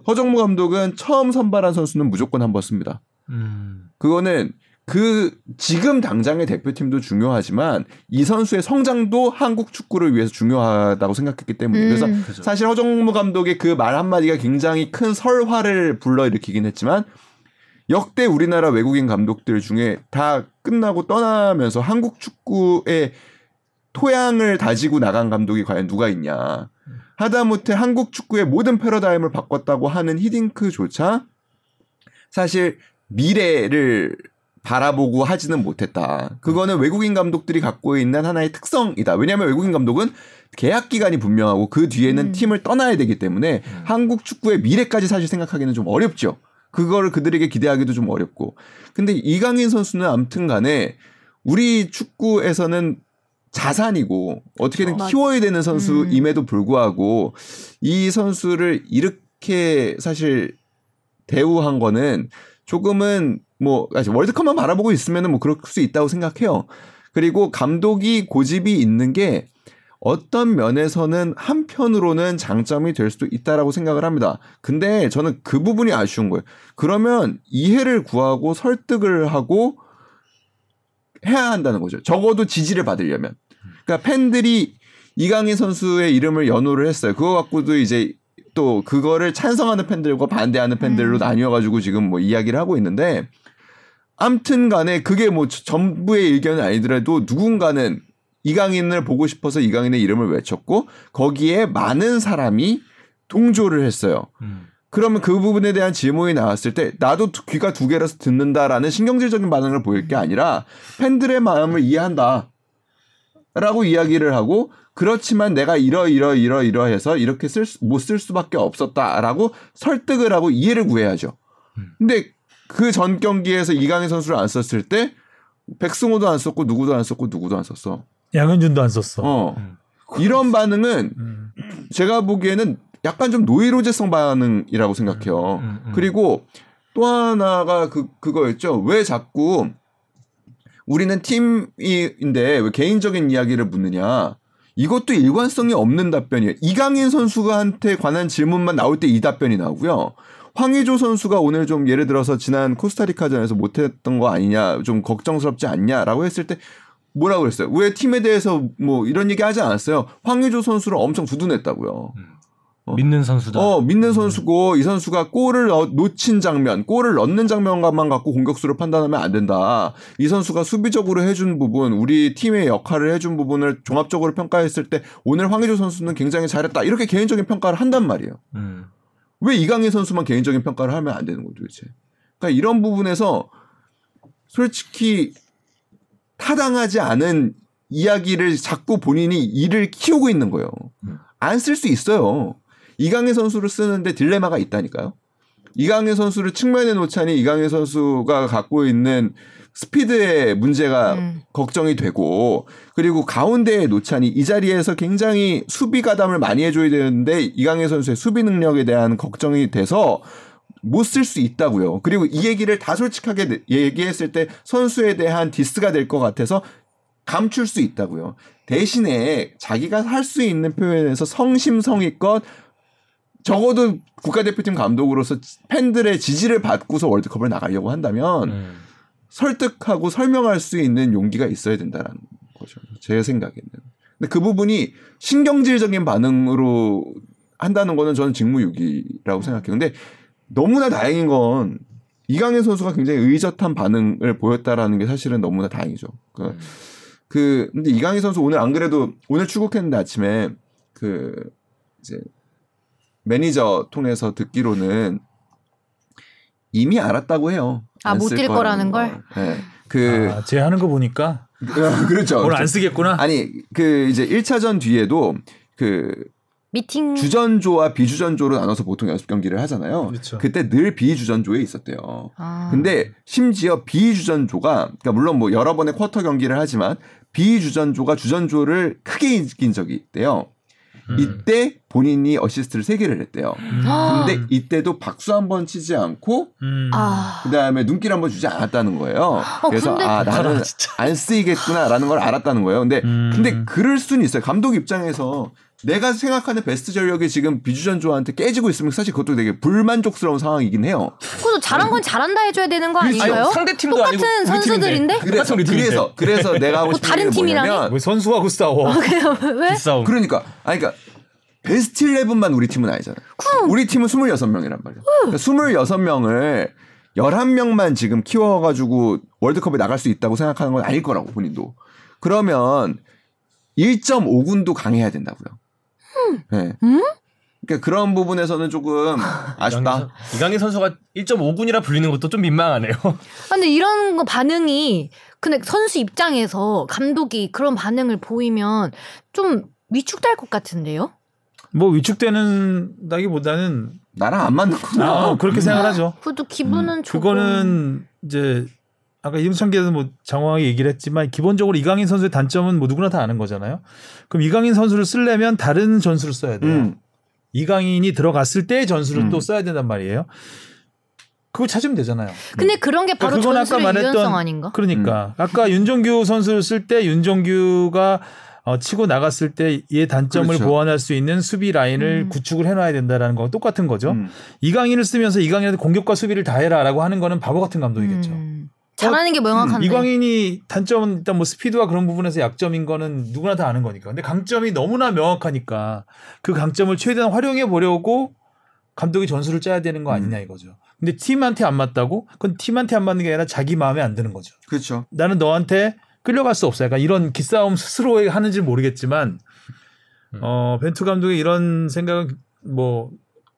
허정무 감독은 처음 선발한 선수는 무조건 한 번 씁니다. 음. 그거는 그 지금 당장의 대표팀도 중요하지만 이 선수의 성장도 한국 축구를 위해서 중요하다고 생각했기 때문에 그래서 음. 사실 허정무 감독의 그 말 한마디가 굉장히 큰 설화를 불러일으키긴 했지만 역대 우리나라 외국인 감독들 중에 다 끝나고 떠나면서 한국 축구의 토양을 다지고 나간 감독이 과연 누가 있냐. 하다못해 한국 축구의 모든 패러다임을 바꿨다고 하는 히딩크조차 사실 미래를 바라보고 하지는 못했다. 그거는 외국인 감독들이 갖고 있는 하나의 특성이다. 왜냐하면 외국인 감독은 계약 기간이 분명하고 그 뒤에는 음. 팀을 떠나야 되기 때문에 한국 축구의 미래까지 사실 생각하기는 좀 어렵죠. 그거를 그들에게 기대하기도 좀 어렵고. 근데 이강인 선수는 아무튼 간에 우리 축구에서는 자산이고 어떻게든 맞아. 키워야 되는 선수임에도 불구하고 이 선수를 이렇게 사실 대우한 거는 조금은 뭐 월드컵만 바라보고 있으면은 뭐 그럴 수 있다고 생각해요. 그리고 감독이 고집이 있는 게 어떤 면에서는 한편으로는 장점이 될 수도 있다라고 생각을 합니다. 근데 저는 그 부분이 아쉬운 거예요. 그러면 이해를 구하고 설득을 하고 해야 한다는 거죠. 적어도 지지를 받으려면. 그러니까 팬들이 이강인 선수의 이름을 연호를 했어요. 그거 갖고도 이제 또 그거를 찬성하는 팬들과 반대하는 팬들로 음. 나뉘어가지고 지금 뭐 이야기를 하고 있는데 암튼 간에 그게 뭐 전부의 의견은 아니더라도 누군가는 이강인을 보고 싶어서 이강인의 이름을 외쳤고 거기에 많은 사람이 동조를 했어요. 음. 그러면 그 부분에 대한 질문이 나왔을 때 나도 두- 귀가 두 개라서 듣는다라는 신경질적인 반응을 보일 게 아니라 팬들의 마음을 이해한다. 라고 이야기를 하고 그렇지만 내가 이러 이러 이러 이러 해서 이렇게 쓸 못쓸 수밖에 없었다라고 설득을 하고 이해를 구해야죠. 근데 그 전 경기에서 이강인 선수를 안 썼을 때 백승호도 안 썼고 누구도 안 썼고 누구도 안 썼어. 양현준도 안 썼어. 어. 음. 이런 반응은 음. 제가 보기에는 약간 좀 노이로제성 반응이라고 생각해요. 음, 음. 그리고 또 하나가 그 그거였죠. 왜 자꾸 우리는 팀인데 왜 개인적인 이야기를 묻느냐? 이것도 일관성이 없는 답변이에요. 이강인 선수가한테 관한 질문만 나올 때 이 답변이 나오고요. 황의조 선수가 오늘 좀 예를 들어서 지난 코스타리카전에서 못했던 거 아니냐, 좀 걱정스럽지 않냐라고 했을 때 뭐라고 그랬어요? 왜 팀에 대해서 뭐 이런 얘기 하지 않았어요? 황의조 선수를 엄청 두둔했다고요. 어. 믿는 선수다. 어, 믿는 선수고 이 선수가 골을 넣- 놓친 장면, 골을 넣는 장면만 갖고 공격수를 판단하면 안 된다. 이 선수가 수비적으로 해준 부분, 우리 팀의 역할을 해준 부분을 종합적으로 평가했을 때 오늘 황의조 선수는 굉장히 잘했다. 이렇게 개인적인 평가를 한단 말이에요. 음. 왜 이강인 선수만 개인적인 평가를 하면 안 되는 거죠, 도대체? 그러니까 이런 부분에서 솔직히 타당하지 않은 이야기를 자꾸 본인이 일을 키우고 있는 거예요. 안 쓸 수 있어요. 이강인 선수를 쓰는데 딜레마가 있다니까요. 이강인 선수를 측면에 놓자니 이강인 선수가 갖고 있는 스피드의 문제가 음. 걱정이 되고 그리고 가운데에 놓자니 이 자리에서 굉장히 수비 가담을 많이 해줘야 되는데 이강인 선수의 수비 능력에 대한 걱정이 돼서 못 쓸 수 있다고요. 그리고 이 얘기를 다 솔직하게 내- 얘기했을 때 선수에 대한 디스가 될 것 같아서 감출 수 있다고요. 대신에 자기가 할 수 있는 표현에서 성심성의껏 적어도 국가대표팀 감독으로서 팬들의 지지를 받고서 월드컵을 나가려고 한다면 음. 설득하고 설명할 수 있는 용기가 있어야 된다는 거죠. 제 생각에는. 근데 그 부분이 신경질적인 반응으로 한다는 거는 저는 직무유기라고 생각해요. 근데 너무나 다행인 건 이강인 선수가 굉장히 의젓한 반응을 보였다라는 게 사실은 너무나 다행이죠. 그, 그 근데 이강인 선수 오늘 안 그래도 오늘 출국했는데 아침에 그 이제 매니저 통해서 듣기로는 이미 알았다고 해요. 아, 안못쓸뛸 거라는 걸? 네. 그 아, 쟤 하는 거 보니까 [laughs] 그렇죠. 오늘 안 쓰겠구나. 아니 그 이제 1차전 뒤에도 그 미팅 주전조와 비주전조로 나눠서 보통 연습 경기를 하잖아요. 그렇죠. 그때 늘 비주전조에 있었대요. 아. 근데 심지어 비주전조가 그러니까 물론 뭐 여러 번의 쿼터 경기를 하지만 비주전조가 주전조를 크게 이긴 적이 있대요. 음. 이때 본인이 어시스트를 3개를 했대요. 아. 근데 이때도 박수 한 번 치지 않고 음. 아. 그다음에 눈길 한 번 주지 않았다는 거예요. 그래서 근데- 아 나는. 안 쓰이겠구나라는 걸 알았다는 거예요. 근데 음. 근데 그럴 수는 있어요. 감독 입장에서 내가 생각하는 베스트 전력이 지금 비주전조한테 깨지고 있으면 사실 그것도 되게 불만족스러운 상황이긴 해요. 그것도 잘한 건 잘한다 해줘야 되는 거 아닌가요? 아니, 상대 팀도 아니고 똑같은 우리 선수들인데? 그래서. 그래서 그래서 내가 하고 뭐 싶은 다른? 뭐냐면 왜 선수하고 싸워? 왜? 기싸움. 그러니까 아니 그러니까 베스트 11만 우리 팀은 아니잖아요. 우리 팀은 26명이란 말이야. 그러니까 26명을 11명만 지금 키워가지고 월드컵에 나갈 수 있다고 생각하는 건 아닐 거라고 본인도. 그러면 1.5군도 강해야 된다고요. 네. 그러니까 그런 부분에서는 조금 [laughs] 아쉽다. 이강인 선수가 1.5군이라 불리는 것도 좀 민망하네요. 아, 근데 이런 거 반응이 근데 선수 입장에서 감독이 그런 반응을 보이면 좀 위축될 것 같은데요? 뭐 위축되는다기보다는 나랑 안 맞는구나. 아, 어, 그렇게 생각하죠. 그것도 기분은 조금 그거는 이제 아까 기자도 뭐 장황하게 얘기를 했지만 기본적으로 이강인 선수의 단점은 뭐 누구나 다 아는 거잖아요. 그럼 이강인 선수를 쓰려면 다른 전술을 써야 돼요. 음. 이강인이 들어갔을 때 전술을 음. 또 써야 된단 말이에요. 그거 찾으면 되잖아요. 근데 그런 게 바로 그건 아까 전술의 말했던 유연성 아닌가? 그러니까 아까 윤정규 선수를 쓸 때 윤정규가 어, 치고 나갔을 때얘 단점을 그렇죠. 보완할 수 있는 수비 라인을 음. 구축을 해놔야 된다라는 거 똑같은 거죠. 음. 이강인을 쓰면서 이강인한테 공격과 수비를 다 해라라고 하는 거는 바보 같은 감독이겠죠. 음. 잘하는 게 명확한데. 이광인이 단점은 일단 뭐 스피드와 그런 부분에서 약점인 거는 누구나 다 아는 거니까. 근데 강점이 너무나 명확하니까 그 강점을 최대한 활용해 보려고 감독이 전술을 짜야 되는 거 아니냐 이거죠. 근데 팀한테 안 맞다고? 그건 팀한테 안 맞는 게 아니라 자기 마음에 안 드는 거죠. 그렇죠. 나는 너한테 끌려갈 수 없어. 약간 이런 기싸움 스스로 하는지 모르겠지만, 어, 벤투 감독의 이런 생각은 뭐,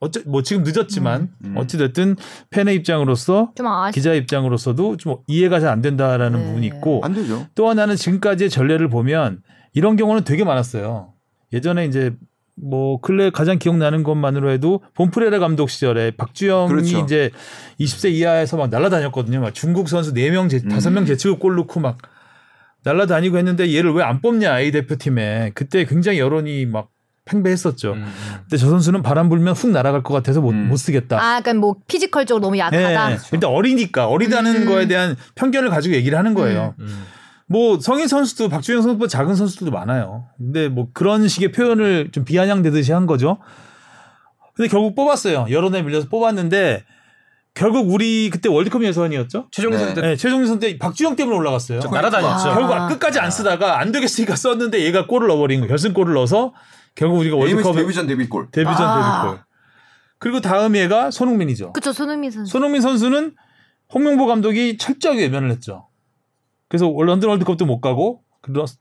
어째, 뭐 지금 늦었지만, 음. 어찌 됐든 팬의 입장으로서 좀 아쉽. 기자 입장으로서도 좀 이해가 잘 안 된다라는 네. 부분이 있고 안 되죠. 또 하나는 지금까지의 전례를 보면 이런 경우는 되게 많았어요. 예전에 이제 뭐 근래 가장 기억나는 것만으로 해도 본프레라 감독 시절에 박주영이 그렇죠. 이제 20세 이하에서 막 날아다녔거든요. 막 중국 선수 4명, 제, 음. 5명 제치고 골 넣고 막 날아다니고 했는데 얘를 왜 안 뽑냐 A 대표팀에 그때 굉장히 여론이 막 팽배했었죠. 음, 근데 저 선수는 바람 불면 훅 날아갈 것 같아서 못, 음. 못 쓰겠다. 아, 약간 뭐 피지컬적으로 너무 약하다. 네, 일단 어리니까 어리다는 음. 거에 대한 편견을 가지고 얘기를 하는 거예요. 음. 뭐 성인 선수도 박주영 선수보다 작은 선수들도 많아요. 근데 뭐 그런 식의 표현을 좀 비아냥대듯이 한 거죠. 근데 결국 뽑았어요. 여론에 밀려서 뽑았는데 결국 우리 그때 월드컵 예선이었죠. 최종선 네. 선수 네, 최종진 선수 때 박주영 때문에 올라갔어요. 저 날아다녔죠. 아. 결국 끝까지 안 쓰다가 안 되겠으니까 썼는데 얘가 골을 넣어버린 거 결승골을 넣어서 결국 우리가 월드컵 데뷔전 데뷔골. 데뷔전 아. 데뷔골. 그리고 다음 얘가 손흥민이죠. 그쵸, 손흥민 선수. 손흥민 선수는 홍명보 감독이 철저하게 외면을 했죠. 그래서 런던 월드컵도 못 가고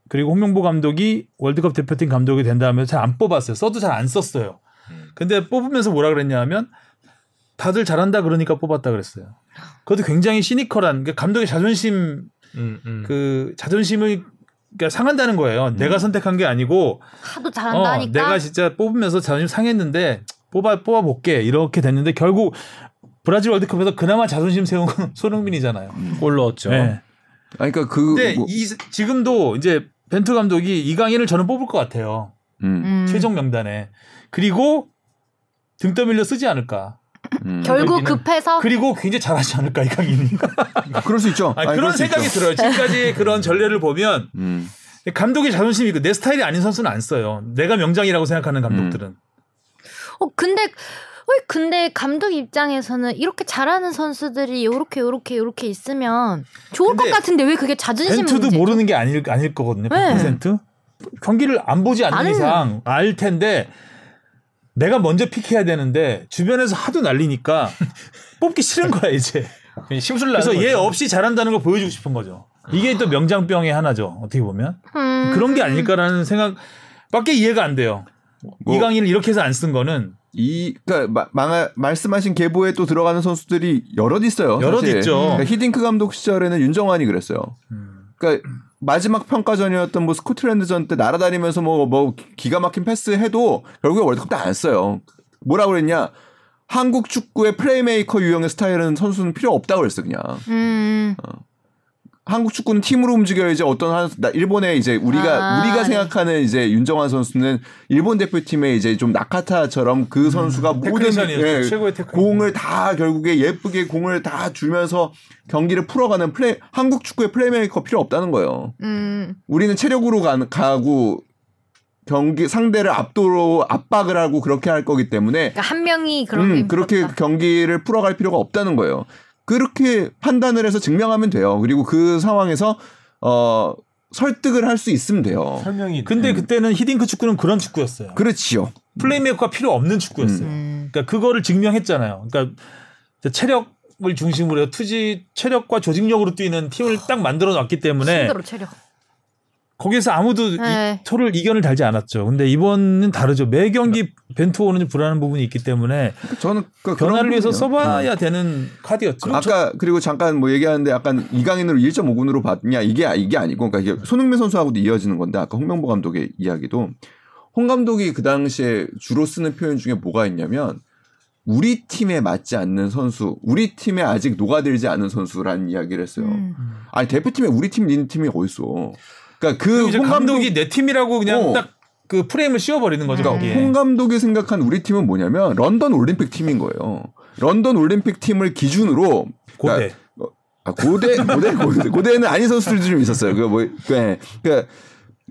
그리고 홍명보 감독이 월드컵 대표팀 감독이 된다면 잘 안 뽑았어요. 써도 잘 안 썼어요. 근데 뽑으면서 뭐라 그랬냐 하면 다들 잘한다 그러니까 뽑았다 그랬어요. 그것도 굉장히 시니컬한 그러니까 감독의 자존심 음, 음. 그 자존심을 그러니까 상한다는 거예요. 내가 선택한 게 아니고 하도 어, 잘한다니까. 내가 진짜 뽑으면서 자존심 상했는데 뽑아 뽑아 볼게 이렇게 됐는데 결국 브라질 월드컵에서 그나마 자존심 세운 건 [laughs] 손흥민이잖아요. 골 넣었죠. 네. 아니 그러니까 그 근데 뭐, 이, 지금도 이제 벤투 감독이 이강인을 저는 뽑을 것 같아요. 음, 음. 최종 명단에. 그리고 등 떠밀려 쓰지 않을까. 음. 결국 여기는- 급해서 그리고 굉장히 잘하지 않을까 이강인이. 그럴 수 있죠. 아니, 아니, 그런 생각이 있죠. 들어요. 지금까지 그런 전례를 보면 음. 감독의 자존심이 있고 내 스타일이 아닌 선수는 안 써요. 내가 명장이라고 생각하는 감독들은. 어 근데 어 근데 감독 입장에서는 이렇게 잘하는 선수들이 요렇게 요렇게 요렇게 있으면 좋을 것 같은데 왜 그게 자존심 벤투도 문제죠? 모르는 게 아닐 아닐 거거든요. 네. 100%. 경기를 안 보지 않는 아는- 이상 알 텐데 내가 먼저 픽해야 되는데 주변에서 하도 난리니까 [laughs] 뽑기 싫은 거야 이제. 그냥 심술 그래서 얘 거죠. 없이 잘한다는 걸 보여주고 싶은 거죠. 이게 또 명장병의 하나죠. 어떻게 보면 음. 그런 게 아닐까라는 생각밖에 이해가 안 돼요. 뭐- 이강인을 이렇게 해서 안 쓴 거는 이 그러니까 마- 망하, 말씀하신 계보에 또 들어가는 선수들이 여럿 있어요. 여럿 사실. 있죠. 그러니까 히딩크 감독 시절에는 윤정환이 그랬어요. 음. 그러니까 마지막 평가전이었던 뭐 스코틀랜드전 때 날아다니면서 뭐뭐 기가 막힌 패스 해도 결국에 월드컵 때 안 써요. 뭐라 그랬냐? 한국 축구의 플레이메이커 유형의 스타일은 선수는 필요 없다고 그랬어 그냥. 음. 한국 축구는 팀으로 움직여야지 어떤 한 나- 일본의 이제 우리가 아, 우리가 네. 생각하는 이제 윤정환 선수는 일본 대표팀의 이제 좀 나카타처럼 그 선수가 모든 테크니션이었죠. 예, 최고의. 공을 다 결국에 예쁘게 공을 다 주면서 경기를 풀어가는 플레이 한국 축구의 플레이메이커 필요 없다는 거예요. 음. 우리는 체력으로 가, 가고 경기 상대를 압도로 압박을 하고 그렇게 할 거기 때문에 그러니까 한 명이 그런 게 음, 그렇게 있었다. 경기를 풀어갈 필요가 없다는 거예요. 그렇게 판단을 해서 증명하면 돼요. 그리고 그 상황에서 어 설득을 할 수 있으면 돼요. 설명이 근데 그때는 히딩크 축구는 그런 축구였어요. 그렇지요. 플레이메이커가 필요 없는 축구였어요. 음. 그러니까 그거를 증명했잖아요. 그러니까 체력 을 중심으로 해서 투지 체력과 조직력으로 뛰는 팀을 딱 만들어 놨기 때문에 힘들어 체력. 거기서 아무도 네. 이 토를 이견을 달지 않았죠. 근데 이번은 다르죠. 매 경기 벤투 오는 불안한 부분이 있기 때문에 저는 그 변화를 위해서. 써봐야 되는 카드였죠. 아까 그리고 잠깐 뭐 얘기하는데 약간 이강인으로 1.5군으로 봤냐 이게 이게 아니고 그러니까 이게 손흥민 선수하고도 이어지는 건데 아까 홍명보 감독의 이야기도 홍 감독이 그 당시에 주로 쓰는 표현 중에 뭐가 있냐면 우리 팀에 맞지 않는 선수, 우리 팀에 아직 녹아들지 않은 선수라는 이야기를 했어요. 음. 아니 대표팀에 우리 팀, 닌 팀이 어딨어? 그러니까 그리고 그 이제 홍 감독이 내 팀이라고 그냥 어. 딱그 프레임을 씌워버리는 거죠. 그러니까. 홍 감독이 생각한 우리 팀은 뭐냐면 런던 올림픽 팀인 거예요. 런던 올림픽 팀을 기준으로 고대. 그러니까 아, 고대, 고대, 고대, 고대는 아닌 선수들도 좀 있었어요. 그 뭐, 그, 그,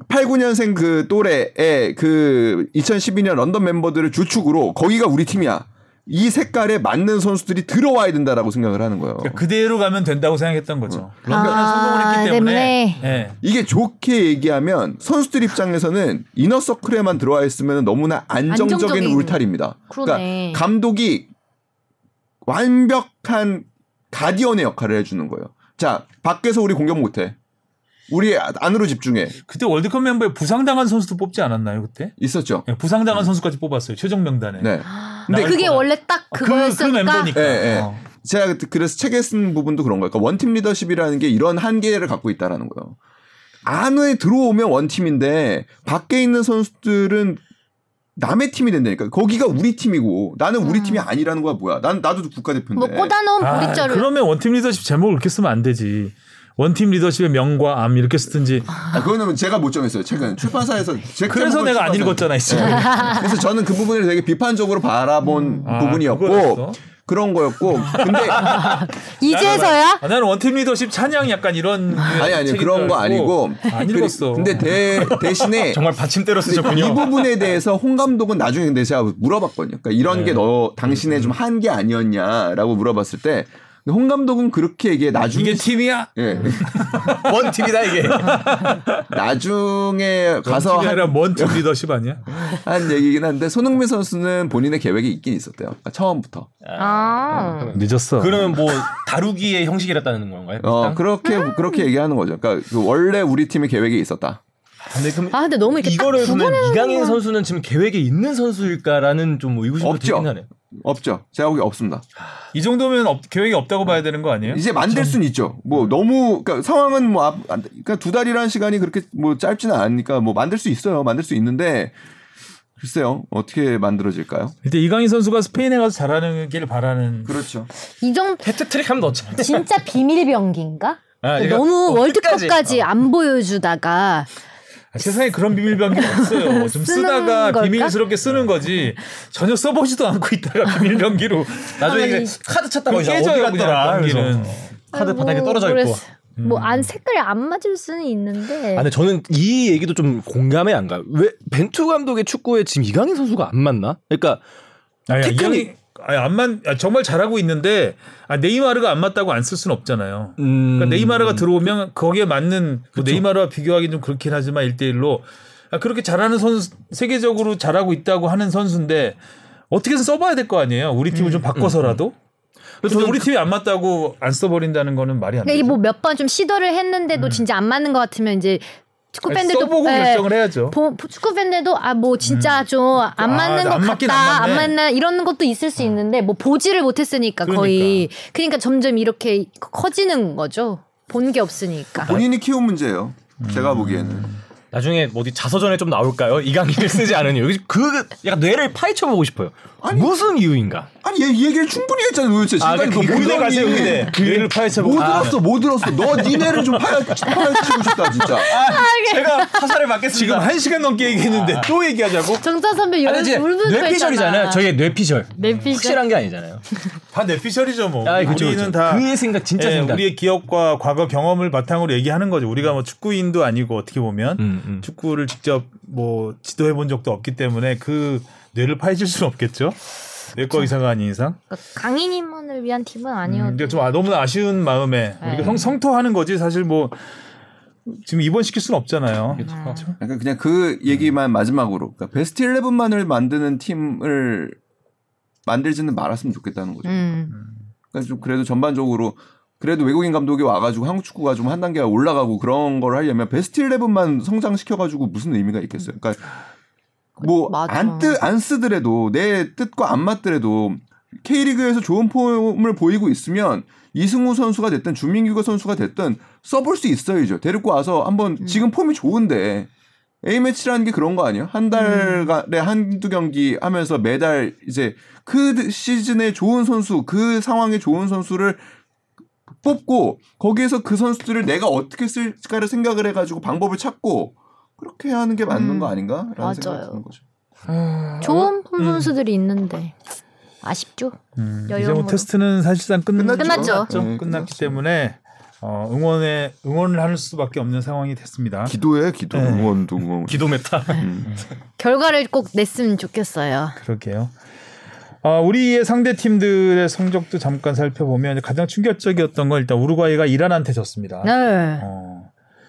8, 9년생 그 또래의 그 2012년 런던 멤버들을 주축으로 거기가 우리 팀이야. 이 색깔에 맞는 선수들이 들어와야 된다라고 생각을 하는 거예요. 그러니까 그대로 가면 된다고 생각했던 거죠. 런던은 아, 성공을 했기 때문에. 때문에. 예. 이게 좋게 얘기하면 선수들 입장에서는 이너 서클에만 들어와 있으면 너무나 안정적인, 안정적인. 울타리입니다. 그러네. 그러니까 감독이 완벽한 가디언의 역할을 해주는 거예요. 자, 밖에서 우리 공격 못해. 우리 안으로 집중해. 그때 월드컵 멤버에 부상당한 선수도 뽑지 않았나요 그때? 있었죠. 예, 부상당한 선수까지 뽑았어요 최종 명단에. 네. 근데 그게 거라. 원래 딱 아, 그, 그 그거였으니까. 멤버니까. 예, 예. 어. 제가 그래서 책에 쓴 부분도 그런 거예요. 그러니까 원팀 리더십이라는 게 이런 한계를 갖고 있다라는 거예요. 안에 들어오면 원팀인데 밖에 있는 선수들은 남의 팀이 된다니까. 거기가 우리 팀이고 나는 우리 음. 팀이 아니라는 거야 뭐야. 난 나도 국가대표인데. 뭐 꿔다놓은 아, 보릿자루. 그러면 원팀 리더십 제목을 그렇게 쓰면 안 되지. 원팀 리더십의 명과 암 이렇게 쓰든지. 아, 그거는 제가 못 정했어요. 책은 출판사에서 [laughs] 제 그래서 내가 안 읽었잖아, 이 지금. 네. 그래서 저는 그 부분을 되게 비판적으로 바라본 아, 부분이었고 그거였어? 그런 거였고 근데 [laughs] 이제서야? 아, 나는 원팀 리더십 찬양 약간 이런 아니 아니 책인 그런 줄거 아니고 안 읽었어. 근데 대, 대신에 [laughs] 정말 받침대로 이 쓰셨군요. 부분에 대해서 홍 감독은 나중에 근데 제가 물어봤거든요. 그러니까 이런 네. 게너 당신의 좀 한계 아니었냐라고 물어봤을 때 홍 감독은 그렇게 얘기해 나중에 이게 팀이야? 예. [laughs] 원 팀이다 이게. 나중에 가서 팀이 아니라 한, 원팀 리더십 아니야? 한 얘기긴 한데 손흥민 선수는 본인의 계획이 있긴 있었대요. 그러니까 처음부터. 아. 늦었어. 그러면 뭐 다루기의 형식이랬다는 건가요? 어? 그렇게 그렇게 얘기하는 거죠. 그러니까 그 원래 우리 팀의 계획이 있었다. 근데 그럼 아 근데 너무 이렇게 이거를 딱 그러면 이강인 건- 선수는 지금 계획에 있는 선수일까라는 좀 의구심도 없죠. 들긴 하네. 없죠. 제가 보기 없습니다. 이 정도면 없- 계획이 없다고 봐야 되는 거 아니에요? 이제 만들 수는 있죠. 뭐 너무 그러니까 상황은 뭐 앞, 안- 그러니까 두 달이라는 시간이 그렇게 뭐 짧지는 않으니까 뭐 만들 수 있어요. 만들 수 있는데 글쎄요 어떻게 만들어질까요? 일단 이강인 선수가 스페인에 가서 잘하길 바라는. 그렇죠. 이 정도 헤트트릭 하면 넣지. 진짜 비밀병기인가? 아, 이거 너무 뭐 월드컵까지 끝까지. 안 보여주다가 아, 세상에 그런 비밀병기 없어요. 좀 쓰는 쓰다가 걸까? 비밀스럽게 쓰는 거지. 전혀 써보지도 않고 있다가 비밀병기로 나중에 아니, 카드 찾다가 어디 깨져요, 갔더라. 경기는. 카드 바닥에 아이고, 떨어져 있고. 그래서 뭐안 색깔이 안 맞을 수는 있는데. 아, 근데 저는 이 얘기도 좀 공감이 안 가요. 왜 벤투 감독의 축구에 지금 이강인 선수가 안 맞나? 그러니까 아니, 테크닉- 이강인 아니, 안 맞, 아, 정말 잘하고 있는데 아, 네이마르가 안 맞다고 안 쓸 수는 없잖아요. 음, 그러니까 네이마르가 들어오면 거기에 맞는 뭐 네이마르와 비교하기 좀 그렇긴 하지만 1대1로 아, 그렇게 잘하는 선수 세계적으로 잘하고 있다고 하는 선수인데 어떻게든 써봐야 될 거 아니에요. 우리 팀을 좀 바꿔서라도. 그래서 저는 우리 팀이 안 맞다고 안 써버린다는 거는 말이 안 그러니까 이게 되죠. 뭐몇 번 좀 시도를 했는데도 진짜 안 맞는 것 같으면 이제 축구 음. 팬들도 써보고 예, 결정을 해야죠. 보- 축구 팬들도 아 뭐 진짜 좀안 아, 맞는 것안 맞긴 같다 안. 맞나 이런 것도 있을 수 있는데 뭐 보지를 못했으니까 거의 그러니까 점점 이렇게 커지는 거죠 본 게 없으니까 본인이 키운 문제예요. 제가 보기에는. 나중에 뭐 어디 자서전에 좀 나올까요? 이강인을 쓰지 않은 이유. 그 약간 뇌를 파헤쳐 보고 싶어요. 무슨 이유인가? 아니 얘이 얘기를 충분히 했잖아요. 도대체 아, 지금까지 그 너뭐 의대 가세요, 의대. 뇌를 파헤쳐 못 보고. 들었어, 못 들었어. 너 니네를 좀 파헤, 파헤치고 싶다 진짜. 제가 화살을 맞겠습니다. 지금 한 시간 넘게 얘기했는데 또 얘기하자고? 정자 선배 아니, 이제 울분 뇌피셜이잖아요. 저희의 뇌피셜. 뇌피셜. 확실한 게 아니잖아요. [laughs] 다 뇌피셜이죠 뭐. 아, 그쵸, 우리는 그쵸. 다 그의 생각, 진짜 예, 생각. 우리의 기억과 과거 경험을 바탕으로 얘기하는 거죠. 우리가 뭐 축구인도 아니고 어떻게 보면 음, 음. 축구를 직접 뭐 지도해 본 적도 없기 때문에 그 뇌를 파헤칠 수는 없겠죠. 내과 의사가 아닌 이상. 그러니까 강인이만을 위한 팀은 음, 아니어도 근데 좀 아, 너무나 아쉬운 마음에 네. 우리가 성, 성토하는 거지 사실 뭐 지금 입원시킬 수는 없잖아요. 약간 그냥 그 얘기만 마지막으로 그러니까 베스트 11만을 만드는 팀을 만들지는 말았으면 좋겠다는 거죠. 음. 그러니까 좀 그래도 전반적으로 그래도 외국인 감독이 와가지고 한국 축구가 좀 한 단계가 올라가고 그런 걸 하려면 베스트 11만 성장시켜가지고 무슨 의미가 있겠어요. 그러니까 뭐 맞아. 안뜻안 쓰더라도 내 뜻과 안 맞더라도 K리그에서 좋은 폼을 보이고 있으면 이승우 선수가 됐든 주민규가 선수가 됐든 써볼 수 있어야죠. 데리고 와서 한번 지금 폼이 좋은데 A 매치라는 게 그런 거 아니에요? 한 달에 한두 경기 하면서 매달 이제 그 시즌에 좋은 선수, 그 상황에 좋은 선수를 뽑고 거기에서 그 선수들을 내가 어떻게 쓸까를 생각을 해가지고 방법을 찾고 그렇게 하는 게 맞는 음, 거 아닌가라는 맞아요. 생각이 드는 거죠. 좋은 폼 선수들이 있는데 아쉽죠. 음, 이제. 뭐 테스트는 사실상 끝, 끝났죠. 끝났죠. 네, 끝났기 끝났죠. 때문에 어, 응원에 응원을 할 수밖에 없는 상황이 됐습니다. 기도해 기도 네. 응원도 응원. [laughs] 기도 메타. 음. [laughs] 결과를 꼭 냈으면 좋겠어요. 그러게요. 아, 우리의 상대 팀들의 성적도 잠깐 살펴보면 가장 충격적이었던 건 일단 우루과이가 이란한테 졌습니다. 네. 어,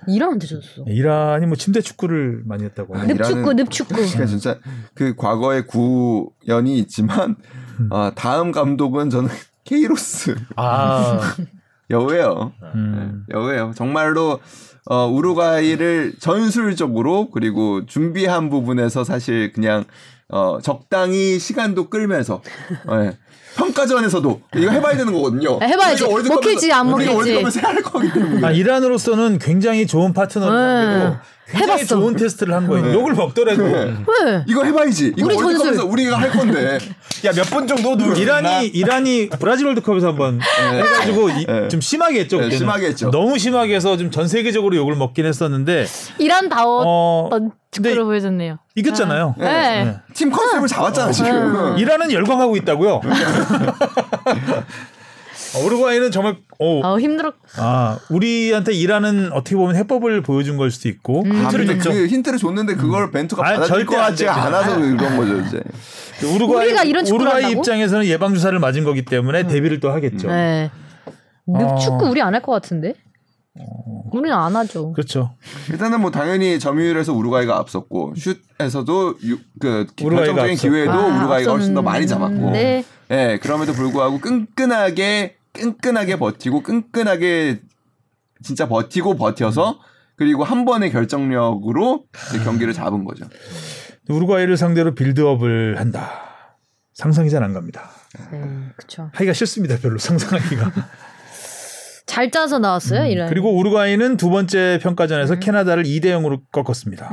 이란한테 졌어. 이란이 뭐 침대 축구를 많이 했다고. 아니, 늪축구, 늪축구. 그러니까 진짜 그 과거의 구연이 있지만 아, 다음 감독은 저는 [laughs] 케이로스 아, [laughs] 여우예요. 음. 여우예요. 정말로 어, 우루과이를 전술적으로 그리고 준비한 부분에서 사실 그냥 어, 적당히 시간도 끌면서 예. 평가전에서도 이거 해봐야 되는 거거든요. 아. 우리가 월드컵에서- 먹힐지 안 우리가 먹힐지. 월드컵에서 해야 할 거기 때문에. 아, 이란으로서는 굉장히 좋은 파트너를 네. 상대로 굉장히 해봤어. 좋은 테스트를 한 거예요. 욕을 먹더라도 왜? 이거 해봐야지. 이거 우리 월드컵에서 전술. 우리가 할 건데. [laughs] 야몇분 정도 누 이란이 이란이 브라질 월드컵에서 한번 해가지고 이- 네. 좀 심하게 했죠. 네, 그때는. 심하게 했죠. 너무 심하게 해서 좀 전 세계적으로 욕을 먹긴 했었는데 이란 다웠던 어, 근데 보여줬네요. 이겼잖아요. 네. 네. 팀 컨셉을 잡았잖아 지금. 이란은 열광하고 있다고요. [laughs] 어, 우루과이는 정말 어, 어 힘들었. 아 우리한테 이란은 어떻게 보면 해법을 보여준 걸 수도 있고 음. 아, 근데 그 힌트를 줬는데 그걸 벤투가 아, 받아줄 것 되죠. 않아서 그런 거죠 이제. 우루과이 우리가 이런 축구를 우루과이 한다고? 입장에서는 예방 주사를 맞은 거기 때문에 데뷔를 또 하겠죠. 네. 어. 늪축구 우리 안 할 것 같은데? 우리는 안 하죠. 그렇죠. 일단은 뭐 당연히 점유율에서 우루과이가 앞섰고 슛에서도 유, 그 우루과이가 결정적인. 기회도 아, 우루과이가 훨씬 더 많이 잡았고. 앞섰는데. 예, 그럼에도 불구하고 끈끈하게 끈끈하게 버티고 끈끈하게 진짜 버티고 버텨서 그리고 한 번의 결정력으로 경기를 잡은 거죠. 우루과이를 상대로 빌드업을 한다. 상상이 잘 안 갑니다. 네, 그쵸. 하기가 싫습니다. 별로 상상하기가. [laughs] 잘 짜서 나왔어요, 이런. 음, 그리고 우루과이는 두 번째 평가전에서 캐나다를 2대 0으로 꺾었습니다.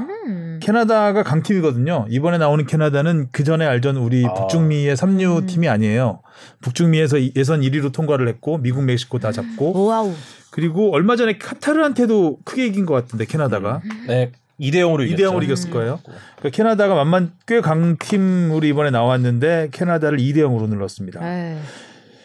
음. 캐나다가 강팀이거든요. 이번에 나오는 캐나다는 그 전에 알던 우리 아. 북중미의 3류 음. 팀이 아니에요. 북중미에서 이- 예선 1위로 통과를 했고 미국, 멕시코 다 잡고 wow. 그리고 얼마 전에 카타르한테도 크게 이긴 것 같은데 캐나다가 네, 2대 0으로 2대 0으로 이겼을 거예요. 그러니까 캐나다가 만만 꽤 강팀으로 이번에 나왔는데 캐나다를 2대 0으로 눌렀습니다. 에이.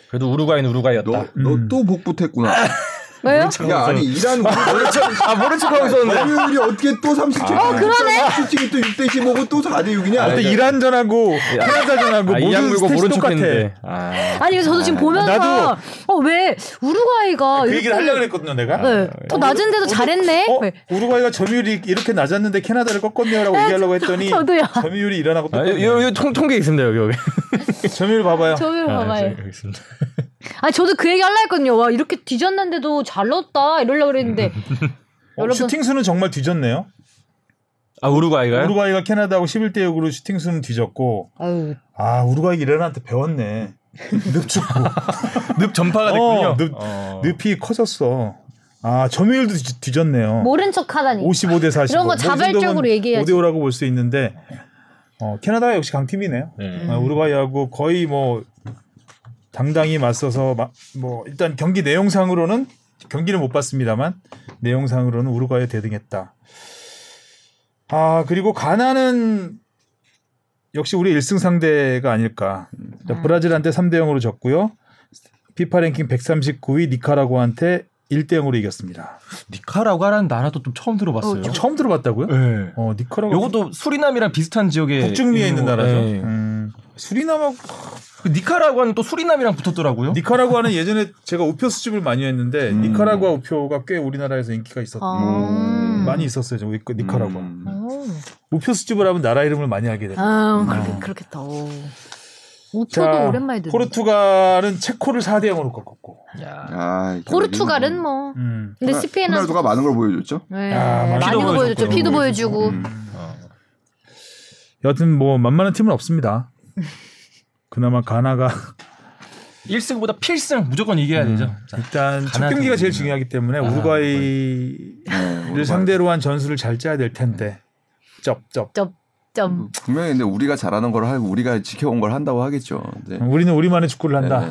그래도 우루과이는 우루과이였다. 너 음. 너또 복붙했구나. [laughs] 왜요? 야 아니 이란 모른 척 [laughs] 아 모른 척하고 있었는데. 점유율이 어떻게 또 30점? 어 그러네. 30점이 또 6대 15고 또 4대 6이냐? 아, 또 이란 전하고 캐나다 전하고 아, 이양 모든 물고 스탯이 모른 똑같아. 척했는데. 아. 아 니 저도 지금 보면서 나도- 어왜 우루과이가 그 이렇게- 얘기를 하려고 했거든요, 내가. 네, 더 낮은데도 잘했네. 어? 네. 우루과이가 점유율이 이렇게 낮았는데 캐나다를 꺾었네요라고 얘기하려고 했더니 저도요. 점유율이 일어나고 아, 똑같네요. 이거, 이거 통, 통계 있습니다 여기 여기. [laughs] [laughs] 점유율 봐봐요. 아, 봐봐요. 여기 있습니다. 아니 저도 그 얘기 하려 했거든요. 와 이렇게 뒤졌는데도 잘 넣었다 이러려고 그랬는데 어, 여러분- 슈팅 수는 정말 뒤졌네요. 아 우루과이가요? 우루과이가 캐나다하고 11대 6으로 슈팅 수는 뒤졌고 아유 아 우루과이 이란한테 배웠네. 늪축구. [laughs] 늪 전파가 됐군요. 어, 늪, 어. 늪이 커졌어. 아 점유율도 뒤, 뒤졌네요. 모른 척하다니. 55대 45. 이런 거 자발적으로 얘기해야지. 5대 5라고 볼 수 있는데 어, 캐나다가 역시 강팀이네요. 네. 아, 우루과이하고 거의 뭐 당당히 맞서서 마- 뭐 일단 경기 내용상으로는 경기는 못 봤습니다만 내용상으로는 우루과이에 대등했다. 아 그리고 가나는 역시 우리 1승 상대가 아닐까. 자, 브라질한테 3대 0으로 졌고요. 피파 랭킹 139위 니카라구한테 1대 0으로 이겼습니다. 니카라과라는 나라도 좀 처음 들어봤어요. 어, 처음 들어봤다고요? 네. 어 니카라구 요것도 수리남이랑 비슷한 지역에 북중미에 있는 나라죠. 네. 음, 수리남하고 그 니카라과는 또 수리남이랑 붙었더라고요. 니카라구아는 예전에 제가 우표 수집을 많이 했는데 음. 니카라구아 우표가 꽤 우리나라에서 인기가 있었 아. 많이 있었어요. 저그 니카라구아. 음. 오. 우표 수집을 하면 나라 이름을 많이 알게 돼요. 아 그렇게 그렇겠다. 오. 우표도 오랜만에 듣는. 포르투갈은 체코를 4대 0으로 꺾었고. 야. 아, 포르투갈은 뭐. 음. 근데 스페인은 호날두가 많은 걸 보여줬죠. 네, 아, 많이 보여줬죠. 피도 보여주고. 음. 여튼 뭐 만만한 팀은 없습니다. [laughs] 그나마 가나가 [laughs] 1승보다 필승 무조건 이겨야 되죠. 자, 일단 첫 경기가 제일. 중요하기 때문에 아, 우루과이를 네, 상대로 한 전술을 잘 짜야 될 텐데. 쩝쩝. 점. 점. 분명히 근데 우리가 잘하는 걸 하고 우리가 지켜온 걸 한다고 하겠죠. 네. 우리는 우리만의 축구를 한다. 네.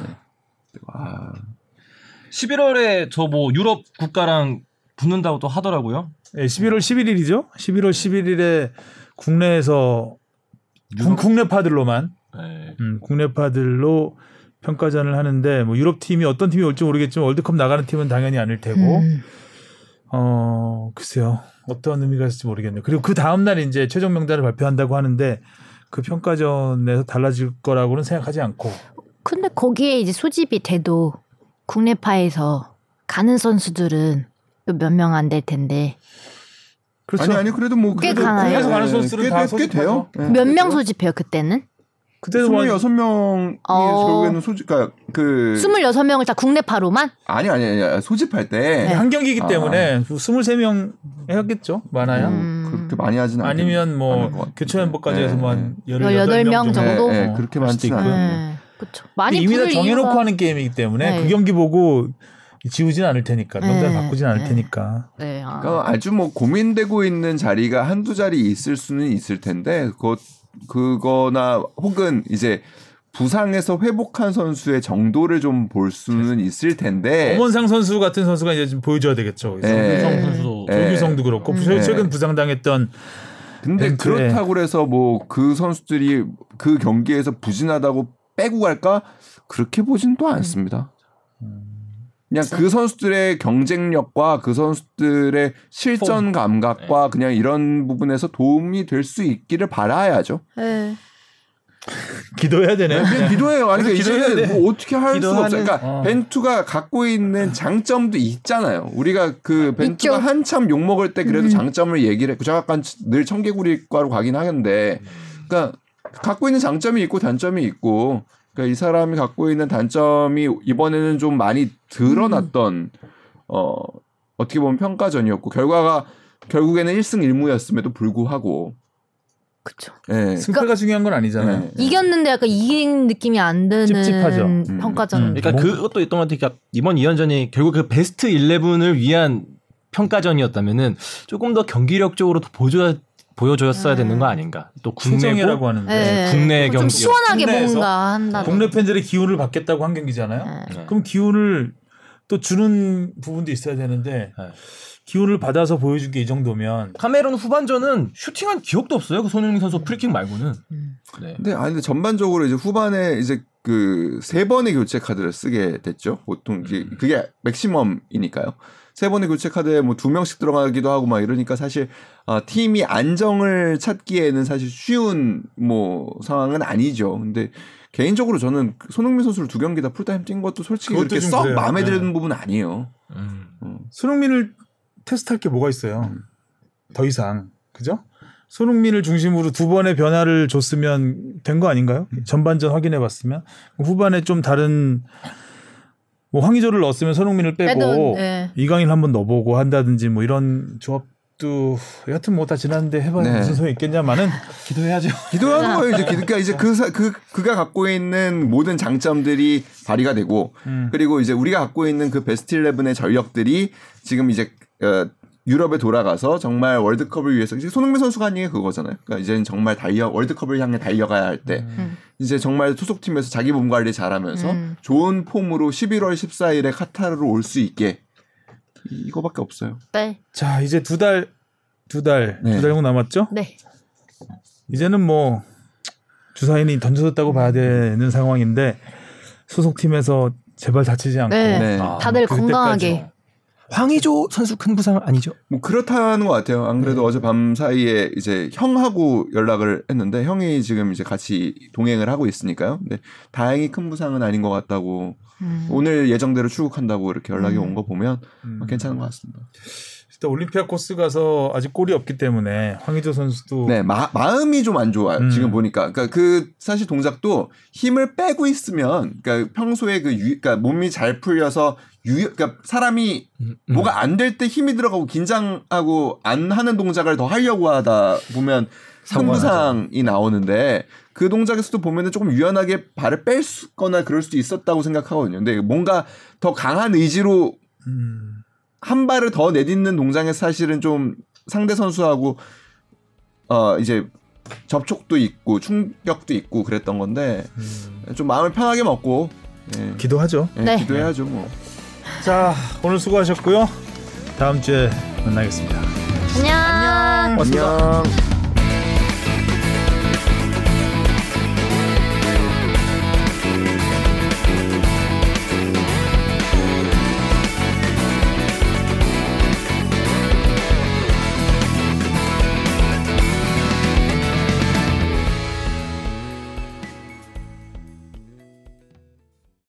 와, 11월에 저 뭐 유럽 국가랑 붙는다고 또 하더라고요. 네, 11월 11일이죠. 11월 11일에 국내에서 국- 국내 파들로만 네. 음, 국내파들로 평가전을 하는데 뭐 유럽 팀이 어떤 팀이 올지 모르겠지만 월드컵 나가는 팀은 당연히 아닐 테고 음. 어 글쎄요 어떤 의미가 있을지 모르겠네요. 그리고 그 다음 날 이제 최종 명단을 발표한다고 하는데 그 평가전에서 달라질 거라고는 생각하지 않고 근데 거기에 이제 소집이 돼도 국내파에서 가는 선수들은 또 몇 명 안 될 텐데 그렇죠. 아니 아니 그래도 뭐꽤 그래도 가나요? 국내에서 가는 선수들은 꽤, 다 꽤, 소집하죠. 돼요. 네, 몇꽤명 돼요. 소집해요 그때는? 그때도 뭐 26명이 어. 결국에는 소집 그러니까 그 26명을 다 국내파로만? 아니 아니 아니 소집할 때 네. 한 경기이기 아. 때문에 23명 해야겠죠. 많아요. 음. 그렇게 많이 하지는 아니면 뭐. 교체 멤버까지 해서 네, 뭐한 네. 18명 정도. 정도? 네, 어, 네, 그렇게 많지는 있고요. 않아요. 네. 그렇죠. 많이 이미 다 정해놓고 이유가- 하는 게임이기 때문에 네. 그 경기 보고 지우진 않을 테니까 명단 네. 바꾸진 않을 네. 테니까 네. 아. 그러니까 아주 뭐 고민되고 있는 자리가 한두 자리 있을 수는 있을 텐데 그것 그거나 혹은 이제 부상에서 회복한 선수의 정도를 좀 볼 수는 있을 텐데 엄원상 선수 같은 선수가 이제 좀 보여줘야 되겠죠. 네. 성 선수도 네. 조규성도 그렇고 음. 최- 최근 부상당했던 근데 벤투에- 그렇다고 그래서 뭐 그 선수들이 그 경기에서 부진하다고 빼고 갈까 그렇게 보진 또 않습니다. 그냥 그 선수들의 경쟁력과 그 선수들의 실전 감각과 그냥 이런 부분에서 도움이 될 수 있기를 바라야죠. 네. [laughs] 기도해야 되네요. 그냥 기도해요. 아니 그러니까 이제는 돼. 뭐 어떻게 할 수가 기도하는- 없어요. 그러니까 어. 벤투가 갖고 있는 장점도 있잖아요. 우리가 그 벤투가 있죠. 한참 욕 먹을 때 그래도 음. 장점을 얘기를 했고 제가 약간 늘 청개구리과로 가긴 하는데, 그러니까 갖고 있는 장점이 있고 단점이 있고, 그러니까 이 사람이 갖고 있는 단점이 이번에는 좀 많이 드러났던 어 어떻게 보면 평가전이었고 결과가 결국에는 1승 1무였음에도 불구하고 그쵸. 예. 승패가 중요한 건 아니잖아요. 네. 이겼는데 약간 이긴 느낌이 안 드는 찝찝하죠. 음. 평가잖아요. 음. 그러니까 뭐- 그것도 있던 것 같아요. 그러니까 이번 2연전이 결국 그 베스트 11을 위한 평가전이었다면은 조금 더 경기력적으로 더 보여줘야 보여줬어야 되는 거 아닌가. 또 국내고 하는데 네. 국내 좀 경기 시원하게 국내에서 뭔가 한다. 국내 팬들의 기운을 받겠다고 한 경기잖아요. 네. 그럼 기운을 또 주는 부분도 있어야 되는데 네. 기운을 받아서 보여준 게 이 정도면 카메론 후반전은 슈팅한 기억도 없어요. 그 손흥민 선수 프리킥 말고는. 음. 네. 근데 아니 근데 전반적으로 이제 후반에 이제 그 세 번의 교체 카드를 쓰게 됐죠. 보통 이게 그게 맥시멈이니까요. 세 번의 교체 카드에 뭐 두 명씩 들어가기도 하고 막 이러니까 사실 어, 팀이 안정을 찾기에는 사실 쉬운 뭐 상황은 아니죠. 근데 개인적으로 저는 그 손흥민 선수를 두 경기 다 풀타임 뛴 것도 솔직히 그렇게 좀썩 그래요. 마음에 네. 드는 부분은 아니에요. 음. 손흥민을 테스트할 게 뭐가 있어요? 더 이상 그죠? 손흥민을 중심으로 두 번의 변화를 줬으면 된 거 아닌가요? 전반전 확인해 봤으면 후반에 좀 다른 뭐 황의조를 넣었으면 손흥민을 빼고 빼도, 네. 이강인 한번 넣어보고 한다든지 뭐 이런 조합도 여하튼 뭐 다 지났는데 해봐야 네. 무슨 소용 있겠냐마는 기도해야죠. [laughs] 기도하는 거예요. 이제 그러니까 이제 그, 사- 그 그가 갖고 있는 모든 장점들이 발휘가 되고 음. 그리고 이제 우리가 갖고 있는 그 베스트 11의 전력들이 지금 이제 어, 유럽에 돌아가서 정말 월드컵을 위해서 이제 손흥민 선수가 한 얘기 그거잖아요. 그러니까 이제는 정말 달려 월드컵을 향해 달려가야 할때 음. 이제 정말 소속팀에서 자기 몸 관리 잘하면서 음. 좋은 폼으로 11월 14일에 카타르로 올 수 있게 이거밖에 없어요. 네. 자 이제 두 달 두달두 네. 달 정도 남았죠? 네. 이제는 뭐 주사인이 던져졌다고 봐야 되는 상황인데 소속팀에서 제발 다치지 않고 네. 네. 아, 다들 그때까지. 건강하게. 황의조 선수 큰 부상 아니죠? 뭐 그렇다는 것 같아요. 안 그래도 어제 밤 사이에 이제 형하고 연락을 했는데 형이 지금 이제 같이 동행을 하고 있으니까요. 근데 다행히 큰 부상은 아닌 것 같다고 음. 오늘 예정대로 출국한다고 이렇게 연락이 음. 온거 보면 음. 괜찮은 것 같습니다. 일단 올림피아 코스 가서 아직 골이 없기 때문에 황의조 선수도 네, 마, 마음이 좀 안 좋아요. 음. 지금 보니까. 그러니까 그 사실 동작도 힘을 빼고 있으면 그러니까 평소에 그 유, 그러니까 몸이 잘 풀려서 유, 그러니까 사람이 음. 뭐가 안 될 때 힘이 들어가고 긴장하고 안 하는 동작을 더 하려고 하다 보면 상부상이 나오는데 그 동작에서도 보면은 조금 유연하게 발을 뺄거나 그럴 수도 있었다고 생각하거든요. 근데 뭔가 더 강한 의지로 음. 한 발을 더 내딛는 동작에 사실은 좀 상대 선수하고 어 이제 접촉도 있고 충격도 있고 그랬던 건데 음. 좀 마음을 편하게 먹고 예, 기도하죠. 예, 네. 기도해야죠 뭐. 자 오늘 수고하셨고요. 다음 주에 만나겠습니다. 안녕. 고맙습니다. 안녕.